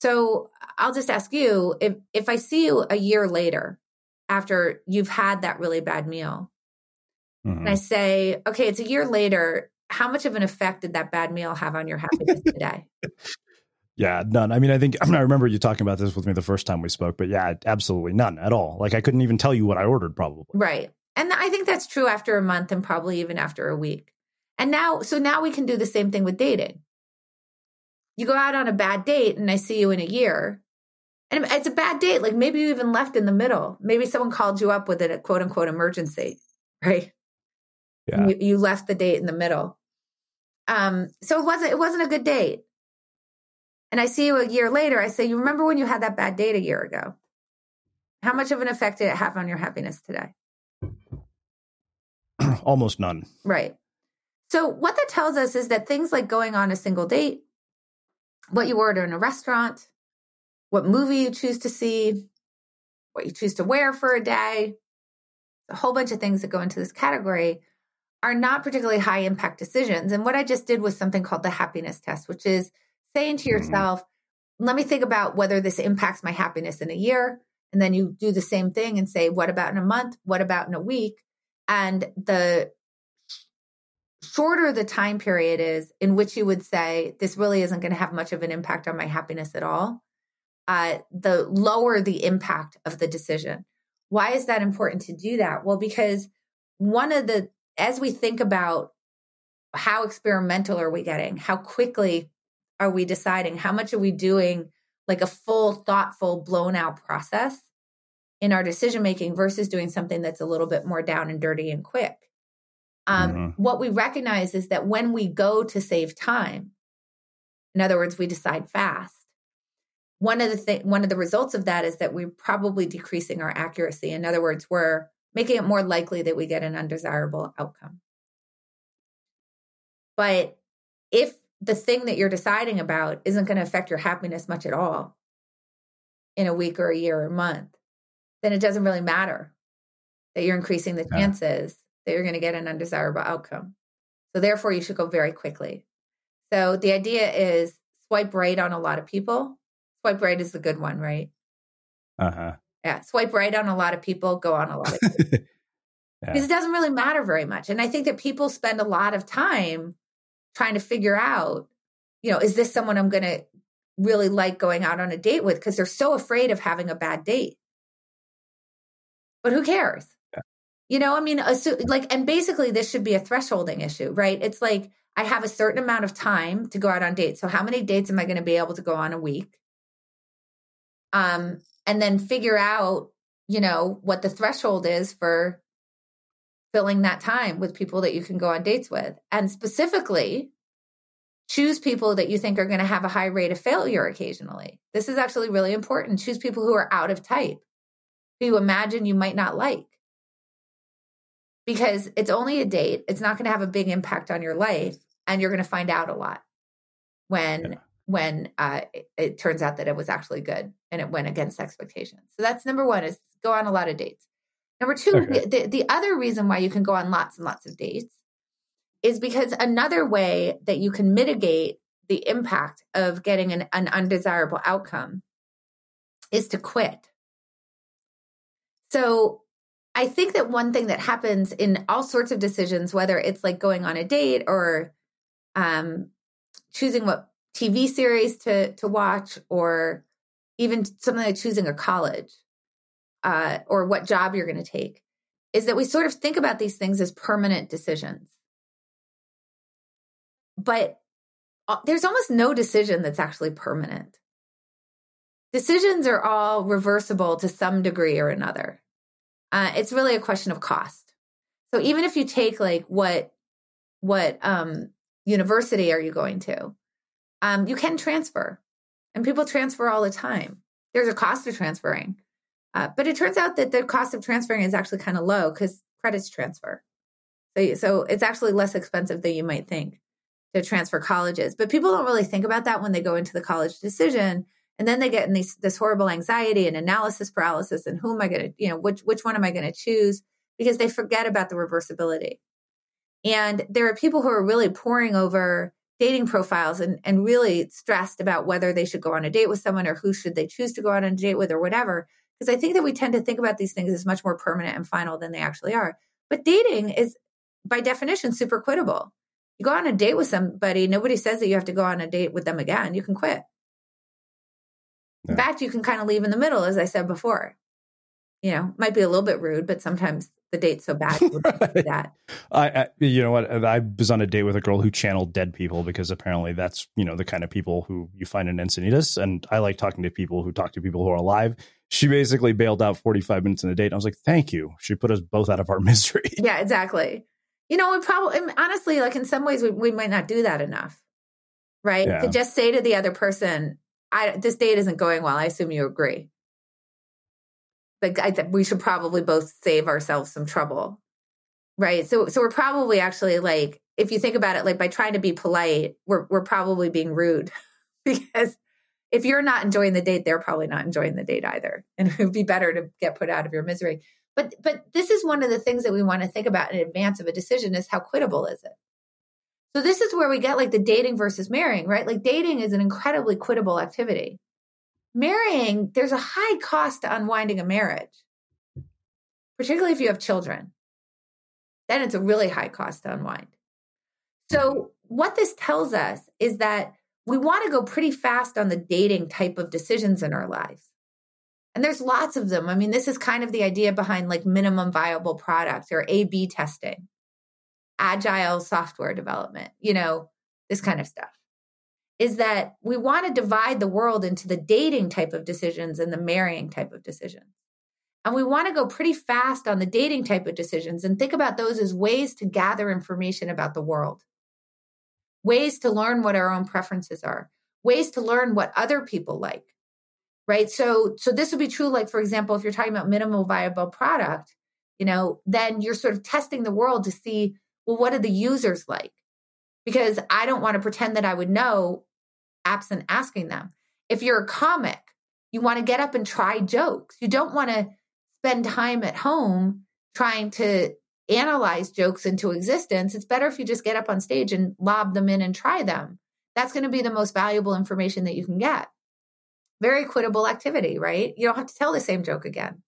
So I'll just ask you if, if I see you a year later after you've had that really bad meal, mm-hmm. and I say, okay, it's a year later, how much of an effect did that bad meal have on your happiness today? (laughs) Yeah, none. I mean, I think I, mean, I remember you talking about this with me the first time we spoke, but yeah, absolutely none at all. Like I couldn't even tell you what I ordered, probably. Right. And I think that's true after a month and probably even after a week. And now, so now we can do the same thing with dating. You go out on a bad date and I see you in a year. And it's a bad date. Like maybe you even left in the middle. Maybe someone called you up with a quote unquote emergency, (laughs) right? Yeah. You, you left the date in the middle. Um, so it wasn't it wasn't a good date. And I see you a year later, I say, You remember when you had that bad date a year ago? How much of an effect did it have on your happiness today? (clears throat) Almost none. Right. So, what that tells us is that things like going on a single date, what you order in a restaurant, what movie you choose to see, what you choose to wear for a day, a whole bunch of things that go into this category are not particularly high impact decisions. And what I just did was something called the happiness test, which is saying to mm-hmm. yourself, mm-hmm. let me think about whether this impacts my happiness in a year. And then you do the same thing and say, what about in a month? What about in a week? And the shorter the time period is in which you would say this really isn't going to have much of an impact on my happiness at all, uh, the lower the impact of the decision. Why is that important to do that? Well, because one of the, as we think about how experimental are we getting, how quickly are we deciding, how much are we doing like a full, thoughtful, blown out process in our decision making versus doing something that's a little bit more down and dirty and quick. Um, mm-hmm. What we recognize is that when we go to save time, in other words, we decide fast. One of the th- one of the results of that is that we're probably decreasing our accuracy. In other words, we're making it more likely that we get an undesirable outcome. But if the thing that you're deciding about isn't going to affect your happiness much at all in a week or a year or a month, then it doesn't really matter that you're increasing the chances that you're going to get an undesirable outcome. So therefore, you should go very quickly. So the idea is swipe right on a lot of people. Swipe right is the good one, right? Uh huh. Yeah. Swipe right on a lot of people, go on a lot of people. (laughs) yeah. Because it doesn't really matter very much. And I think that people spend a lot of time trying to figure out, you know, is this someone I'm going to really like going out on a date with? Because they're so afraid of having a bad date. But who cares? You know, I mean, like, and basically, this should be a thresholding issue, right? It's like I have a certain amount of time to go out on dates. So, how many dates am I going to be able to go on a week? Um, and then figure out, you know, what the threshold is for filling that time with people that you can go on dates with. And specifically, choose people that you think are going to have a high rate of failure occasionally. This is actually really important. Choose people who are out of type, who you imagine you might not like. Because it's only a date, it's not going to have a big impact on your life, and you're going to find out a lot when yeah. when uh, it, it turns out that it was actually good and it went against expectations. So that's number one: is go on a lot of dates. Number two, okay. the, the other reason why you can go on lots and lots of dates is because another way that you can mitigate the impact of getting an, an undesirable outcome is to quit. So I think that one thing that happens in all sorts of decisions, whether it's like going on a date or um, choosing what TV series to to watch, or even something like choosing a college uh, or what job you're going to take, is that we sort of think about these things as permanent decisions but uh, there's almost no decision that's actually permanent. Decisions are all reversible to some degree or another. Uh, it's really a question of cost. So even if you take like what what um, university are you going to, um, you can transfer, and people transfer all the time. There's a cost to transferring, uh, but it turns out that the cost of transferring is actually kind of low because credits transfer. So, so it's actually less expensive than you might think to transfer colleges. But people don't really think about that when they go into the college decision. And then they get in these, this horrible anxiety and analysis paralysis and who am I going to, you know, which, which one am I going to choose? Because they forget about the reversibility. And there are people who are really poring over dating profiles and, and really stressed about whether they should go on a date with someone or who should they choose to go on a date with or whatever. Because I think that we tend to think about these things as much more permanent and final than they actually are. But dating is by definition super quittable you go on a date with somebody, nobody says that you have to go on a date with them again. You can quit. In fact, you can kind of leave in the middle, as I said before. You know, might be a little bit rude, but sometimes the date's so bad (laughs) that. I, I, you know what? I was on a date with a girl who channeled dead people because apparently that's you know the kind of people who you find in Encinitas, and I like talking to people who talk to people who are alive. She basically bailed out forty five minutes in the date. And I was like, "Thank you." She put us both out of our (laughs) misery. Yeah, exactly. You know, we probably, honestly, like in some ways, we, we might not do that enough, right? Yeah. To just say to the other person, I, this date isn't going well. I assume you agree. Like, I we should probably both save ourselves some trouble, right? So, so we're probably actually like, if you think about it, like by trying to be polite, we're we're probably being rude (laughs) because if you're not enjoying the date, they're probably not enjoying the date either, and (laughs) it would be better to get put out of your misery. But but this is one of the things that we want to think about in advance of a decision is how quittable is it? So this is where we get like the dating versus marrying, right? Like dating is an incredibly quittable activity. Marrying, there's a high cost to unwinding a marriage, particularly if you have children. Then it's a really high cost to unwind. So what this tells us is that we want to go pretty fast on the dating type of decisions in our lives. And there's lots of them. I mean, this is kind of the idea behind like minimum viable product or A B testing, agile software development, you know, this kind of stuff. Is that we want to divide the world into the dating type of decisions and the marrying type of decisions. And we want to go pretty fast on the dating type of decisions and think about those as ways to gather information about the world, ways to learn what our own preferences are, ways to learn what other people like right so so this would be true like for example if you're talking about minimal viable product you know then you're sort of testing the world to see well what are the users like because i don't want to pretend that i would know absent asking them if you're a comic you want to get up and try jokes you don't want to spend time at home trying to analyze jokes into existence it's better if you just get up on stage and lob them in and try them that's going to be the most valuable information that you can get very quittable activity, right? You don't have to tell the same joke again.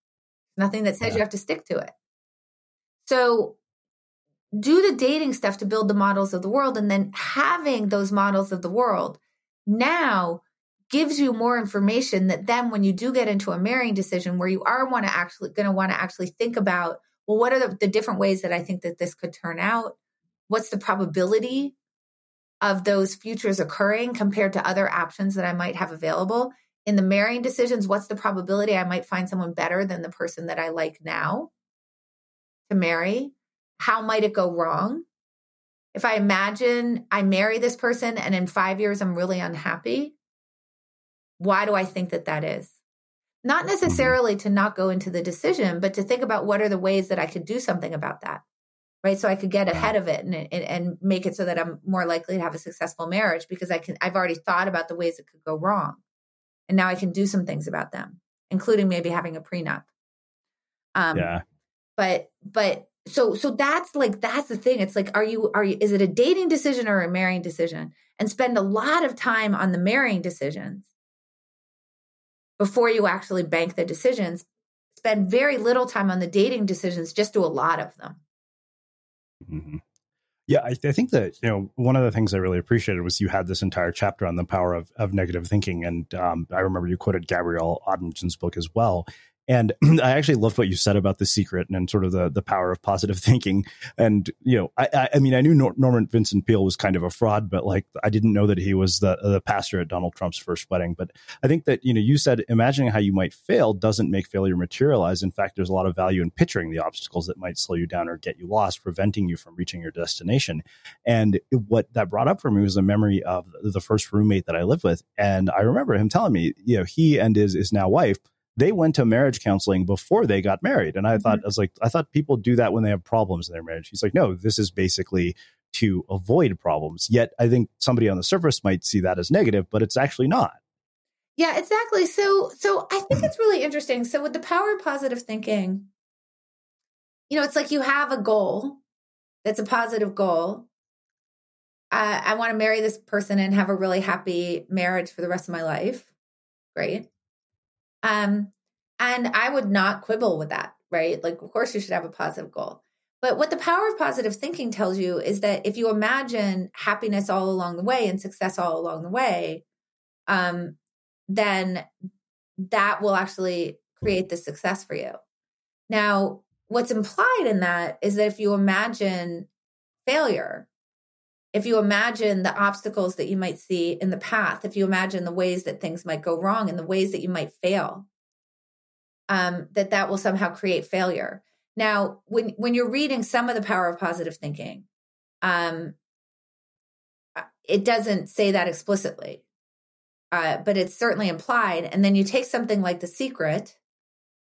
Nothing that says yeah. you have to stick to it. So do the dating stuff to build the models of the world. And then having those models of the world now gives you more information that then when you do get into a marrying decision where you are want to actually going to want to actually think about, well, what are the, the different ways that I think that this could turn out? What's the probability of those futures occurring compared to other options that I might have available? in the marrying decisions, what's the probability I might find someone better than the person that I like now to marry? How might it go wrong? If I imagine I marry this person and in five years I'm really unhappy, why do I think that that is? Not Mm-hmm. necessarily to not go into the decision, but to think about what are the ways that I could do something about that, right? So I could get ahead of it and, and, and make it so that I'm more likely to have a successful marriage because I can, I've already thought about the ways it could go wrong. And now I can do some things about them, including maybe having a prenup. Um, yeah. but but so so that's like that's the thing. It's like are you are you is it a dating decision or a marrying decision? And spend a lot of time on the marrying decisions before you actually bank the decisions. Spend very little time on the dating decisions just do a lot of them. Hmm Yeah, I, I think that you know one of the things I really appreciated was you had this entire chapter on the power of of negative thinking, and um, I remember you quoted Gabriele Oettingen's book as well. And (clears throat) I actually loved what you said about the secret and, sort of the the power of positive (laughs) thinking. And you know, I I, I mean, I knew Nor- Norman Vincent Peale was kind of a fraud, but like I didn't know that he was the the pastor at Donald Trump's first wedding. But I think that you know, you said imagining how you might fail doesn't make failure materialize. In fact, there's a lot of value in picturing the obstacles that might slow you down or get you lost, preventing you from reaching your destination. And what that brought up for me was a memory of the first roommate that I lived with, and I remember him telling me, you know, he and his is now wife they went to marriage counseling before they got married. And I Mm-hmm. thought, I was like, I thought people do that when they have problems in their marriage. He's like, no, this is basically to avoid problems. Yet I think somebody on the surface might see that as negative, but it's actually not. yeah exactly so so i think it's really interesting so with the power of positive thinking you know it's like you have a goal that's a positive goal uh, I want to marry this person and have a really happy marriage for the rest of my life. Great. Um, and I would not quibble with that, right? Like, of course, you should have a positive goal. But what the power of positive thinking tells you is that if you imagine happiness all along the way and success all along the way, um, then that will actually create the success for you. Now, what's implied in that is that if you imagine failure, if you imagine the obstacles that you might see in the path, if you imagine the ways that things might go wrong and the ways that you might fail, um, that that will somehow create failure. Now, when when you're reading some of the power of positive thinking, um, it doesn't say that explicitly, uh, but it's certainly implied. And then you take something like The Secret,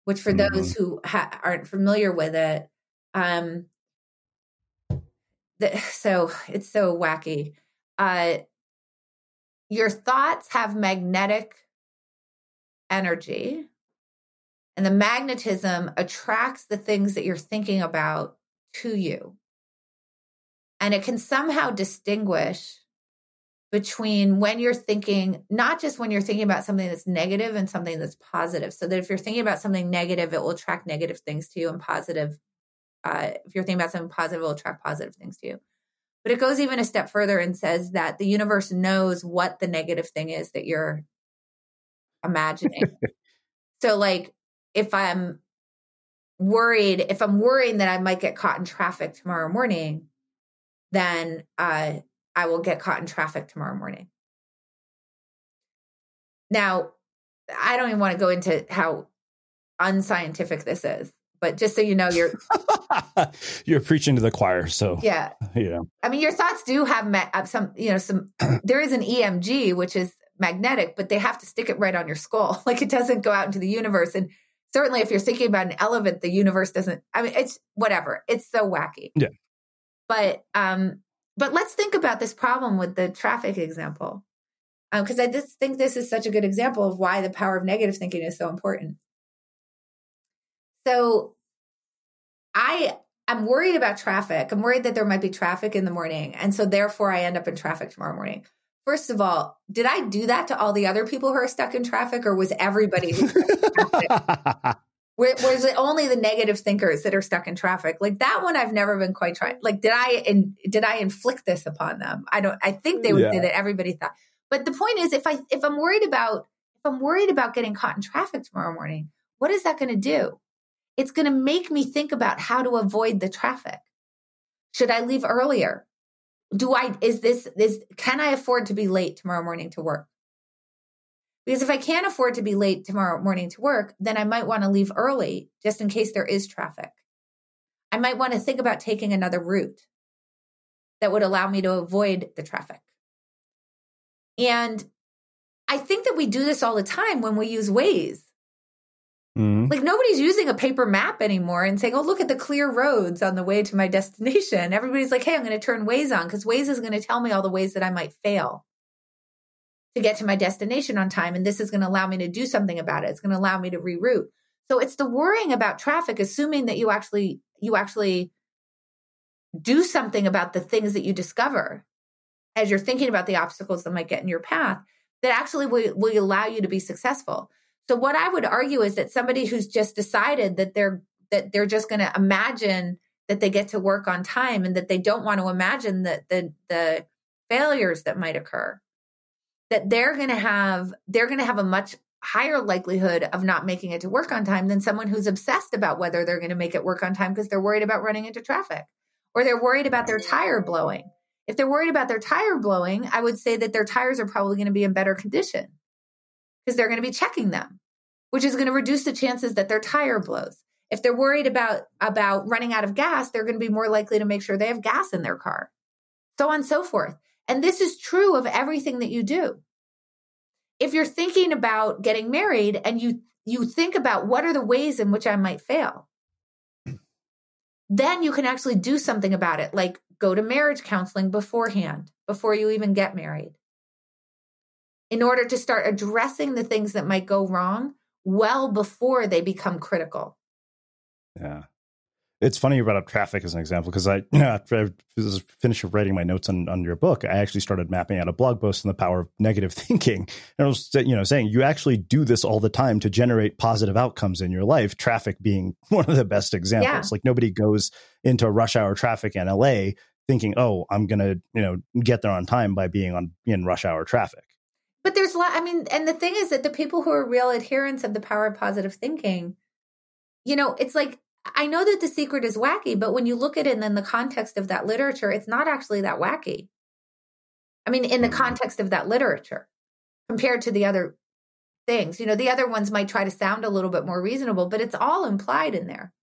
which for Mhm. those who ha- aren't familiar with it, um, the, (sighs) so it's so wacky. Uh, your thoughts have magnetic energy, and the magnetism attracts the things that you're thinking about to you. And it can somehow distinguish between when you're thinking, not just when you're thinking about something that's negative and something that's positive. So that if you're thinking about something negative, it will attract negative things to you, and positive uh, if you're thinking about something positive, it will attract positive things to you. But it goes even a step further and says that the universe knows what the negative thing is that you're imagining. (laughs) so, like, if I'm worried, if I'm worrying that I might get caught in traffic tomorrow morning, then uh, I will get caught in traffic tomorrow morning. Now, I don't even want to go into how unscientific this is, but just so you know, you're (laughs) You're preaching to the choir. So, yeah. know, I mean, your thoughts do have ma- uh, some, you know, some. (clears throat) there is an EMG which is magnetic, but they have to stick it right on your skull. (laughs) Like it doesn't go out into the universe. And certainly, if you're thinking about an elephant, the universe doesn't. I mean, it's whatever. It's so wacky. Yeah. But um, but let's think about this problem with the traffic example, because I just think this is such a good example of why the power of negative thinking is so important. So I I'm worried about traffic. I'm worried that there might be traffic in the morning. And so therefore I end up in traffic tomorrow morning. First of all, did I do that to all the other people who are stuck in traffic or was everybody who's stuck in traffic? (laughs) Was it only the negative thinkers that are stuck in traffic? Like that one, I've never been quite trying. Like, did I in, did I inflict this upon them? I don't. I think they would say Yeah. that everybody thought. But the point is, if I if I'm worried about if I'm worried about getting caught in traffic tomorrow morning, what is that going to do? It's going to make me think about how to avoid the traffic. Should I leave earlier? Do I is this is can I afford to be late tomorrow morning to work? Because if I can't afford to be late tomorrow morning to work, then I might want to leave early just in case there is traffic. I might want to think about taking another route that would allow me to avoid the traffic. And I think that we do this all the time when we use Waze. Mm-hmm. Like nobody's using a paper map anymore and saying, "Oh, look at the clear roads on the way to my (laughs) destination." Everybody's like, "Hey, I'm going to turn Waze on because Waze is going to tell me all the ways that I might fail to get to my destination on time, and this is going to allow me to do something about it. It's going to allow me to reroute." So it's the worrying about traffic, assuming that you actually you actually do something about the things that you discover as you're thinking about the obstacles that might get in your path that actually will, will allow you to be successful. So what I would argue is that somebody who's just decided that they're that they're just going to imagine that they get to work on time and that they don't want to imagine that the the failures that might occur that they're going to have they're going to have a much higher likelihood of not making it to work on time than someone who's obsessed about whether they're going to make it work on time because they're worried about running into traffic or they're worried about their tire blowing. If they're worried about their tire blowing, I would say that their tires are probably going to be in better condition because they're going to be checking them, which is going to reduce the chances that their tire blows. If they're worried about about running out of gas, they're going to be more likely to make sure they have gas in their car. So on and so forth. And this is true of everything that you do. If you're thinking about getting married and you you think about what are the ways in which I might fail, then you can actually do something about it, like go to marriage counseling beforehand, before you even get married in order to start addressing the things that might go wrong well before they become critical. Yeah. It's funny you brought up traffic as an example because I, you know, after I finished writing my notes on, on your book, I actually started mapping out a blog post on the power of negative (laughs) thinking. And I was, you know, saying you actually do this all the time to generate positive outcomes in your life. Traffic being (laughs) one of the best examples. Yeah. Like nobody goes into rush hour traffic in LA thinking, "Oh, I'm gonna, you know, get there on time by being on in rush hour traffic." But there's a lot, I mean, and the thing is that the people who are real adherents of the power of positive thinking, you know, it's like, I know that the secret is wacky, but when you look at it in the context of that literature, it's not actually that wacky. I mean, in the mm-hmm. context of that literature compared to the other things, you know, the other ones might try to sound a little bit more reasonable, but it's all implied in there.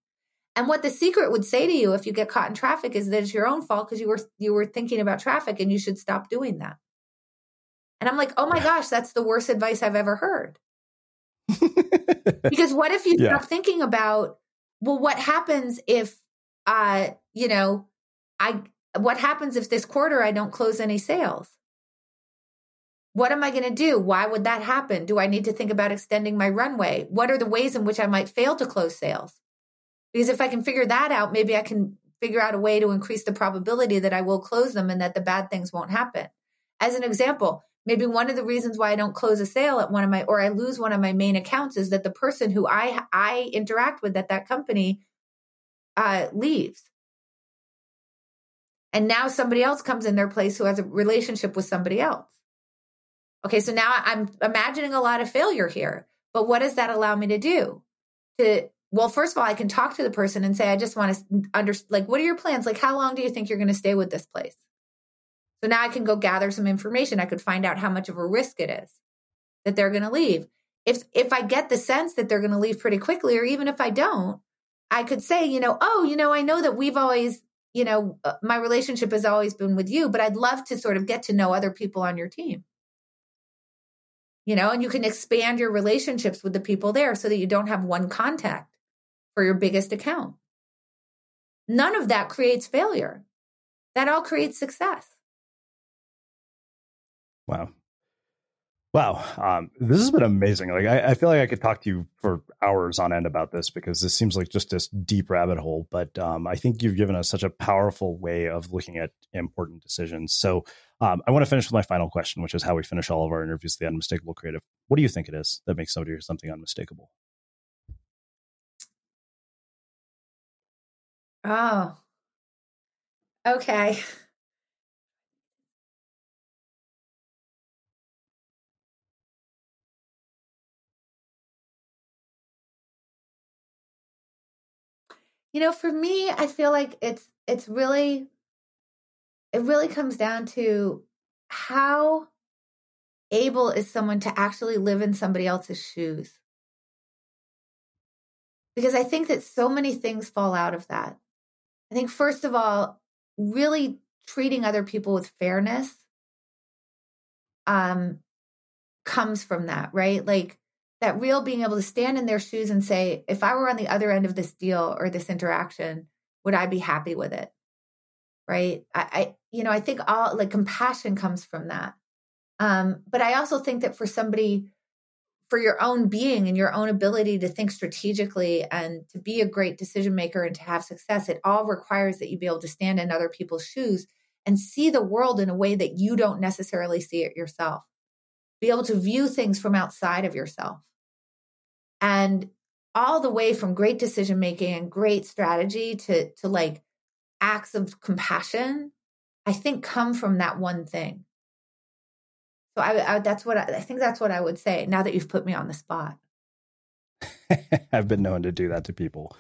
And what the secret would say to you if you get caught in traffic is that it's your own fault because you were you were thinking about traffic and you should stop doing that. And I'm like, oh my gosh, that's the worst advice I've ever heard. because what if you (laughs) yeah. stop thinking about, well, what happens if, uh, you know, I, what happens if this quarter I don't close any sales? What am I going to do? Why would that happen? Do I need to think about extending my runway? What are the ways in which I might fail to close sales? Because if I can figure that out, maybe I can figure out a way to increase the probability that I will close them and that the bad things won't happen. As an example, maybe one of the reasons why I don't close a sale at one of my or I lose one of my main accounts is that the person who I I interact with at that company uh, leaves. And now somebody else comes in their place who has a relationship with somebody else. Okay, so now I'm imagining a lot of failure here. But what does that allow me to do? To well, first of all, I can talk to the person and say, I just want to under like, what are your plans? Like, how long do you think you're going to stay with this place? So now I can go gather some information. I could find out how much of a risk it is that they're going to leave. If if I get the sense that they're going to leave pretty quickly or even if I don't, I could say, you know, oh, you know, I know that we've always, you know, uh, my relationship has always been with you, but I'd love to sort of get to know other people on your team. You know, and you can expand your relationships with the people there so that you don't have one contact for your biggest account. None of that creates failure. That all creates success. Wow. Wow. Um, this has been amazing. Like, I, I, feel like I could talk to you for hours on end about this because this seems like just this deep rabbit hole. But um, I think you've given us such a powerful way of looking at important decisions. So um, I want to finish with my final question, which is how we finish all of our interviews, the unmistakable creative. What do you think it is that makes somebody or something unmistakable? Oh, okay. (laughs) You know, for me, I feel like it's it's really it really comes down to how able is someone to actually live in somebody else's shoes. Because I think that so many things fall out of that. I think, first of all, really treating other people with fairness um, comes from that, right? Like that real being able to stand in their shoes and say, if I were on the other end of this deal or this interaction, would I be happy with it? Right. I, I you know, I think all like compassion comes from that. Um, but I also think that for somebody, for your own being and your own ability to think strategically and to be a great decision maker and to have success, it all requires that you be able to stand in other people's shoes and see the world in a way that you don't necessarily see it yourself. Be able to view things from outside of yourself. And all the way from great decision making and great strategy to to like acts of compassion, I think come from that one thing. So I, I that's what I, I think that's what I would say. Now that you've put me on the spot. (laughs) I've been known to do that to people.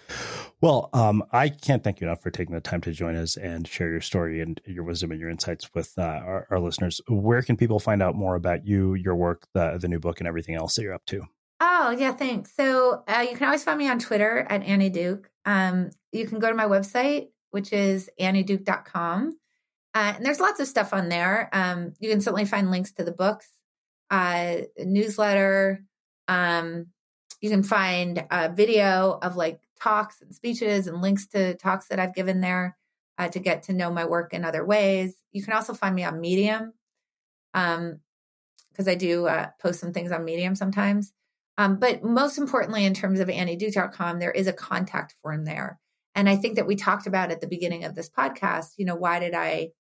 Well, um, I can't thank you enough for taking the time to join us and share your story and your wisdom and your insights with uh, our, our, listeners. Where can people find out more about you, your work, the, the new book, and everything else that you're up to? Oh, yeah, thanks. So uh, you can always find me on Twitter at Annie Duke. Um, you can go to my website, which is annieduke.com. Uh, and there's lots of stuff on there. Um, you can certainly find links to the books, uh, newsletter. Um, you can find a video of like talks and speeches and links to talks that I've given there uh, to get to know my work in other ways. You can also find me on Medium um, because I do uh, post some things on Medium sometimes. Um, but most importantly, in terms of annieduke.com, there is a contact form there. And I think that we talked about at the beginning of this podcast, you know, why did I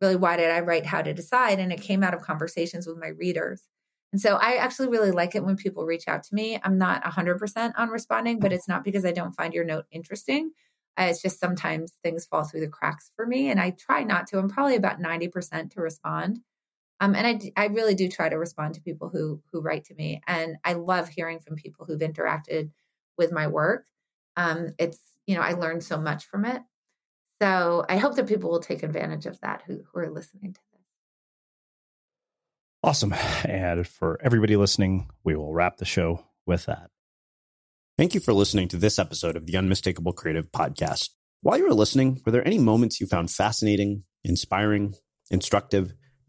really, why did I write How to Decide? And it came out of conversations with my readers. And so I actually really like it when people reach out to me. I'm not 100% on responding, but it's not because I don't find your note interesting. Uh, it's just sometimes things fall through the cracks for me. And I try not to. I'm probably about 90% to respond. Um, and I, I really do try to respond to people who who write to me. And I love hearing from people who've interacted with my work. Um, it's, you know, I learned so much from it. So I hope that people will take advantage of that who, who are listening to this. Awesome. And for everybody listening, we will wrap the show with that. Thank you for listening to this episode of the Unmistakable Creative Podcast. While you were listening, were there any moments you found fascinating, inspiring, instructive,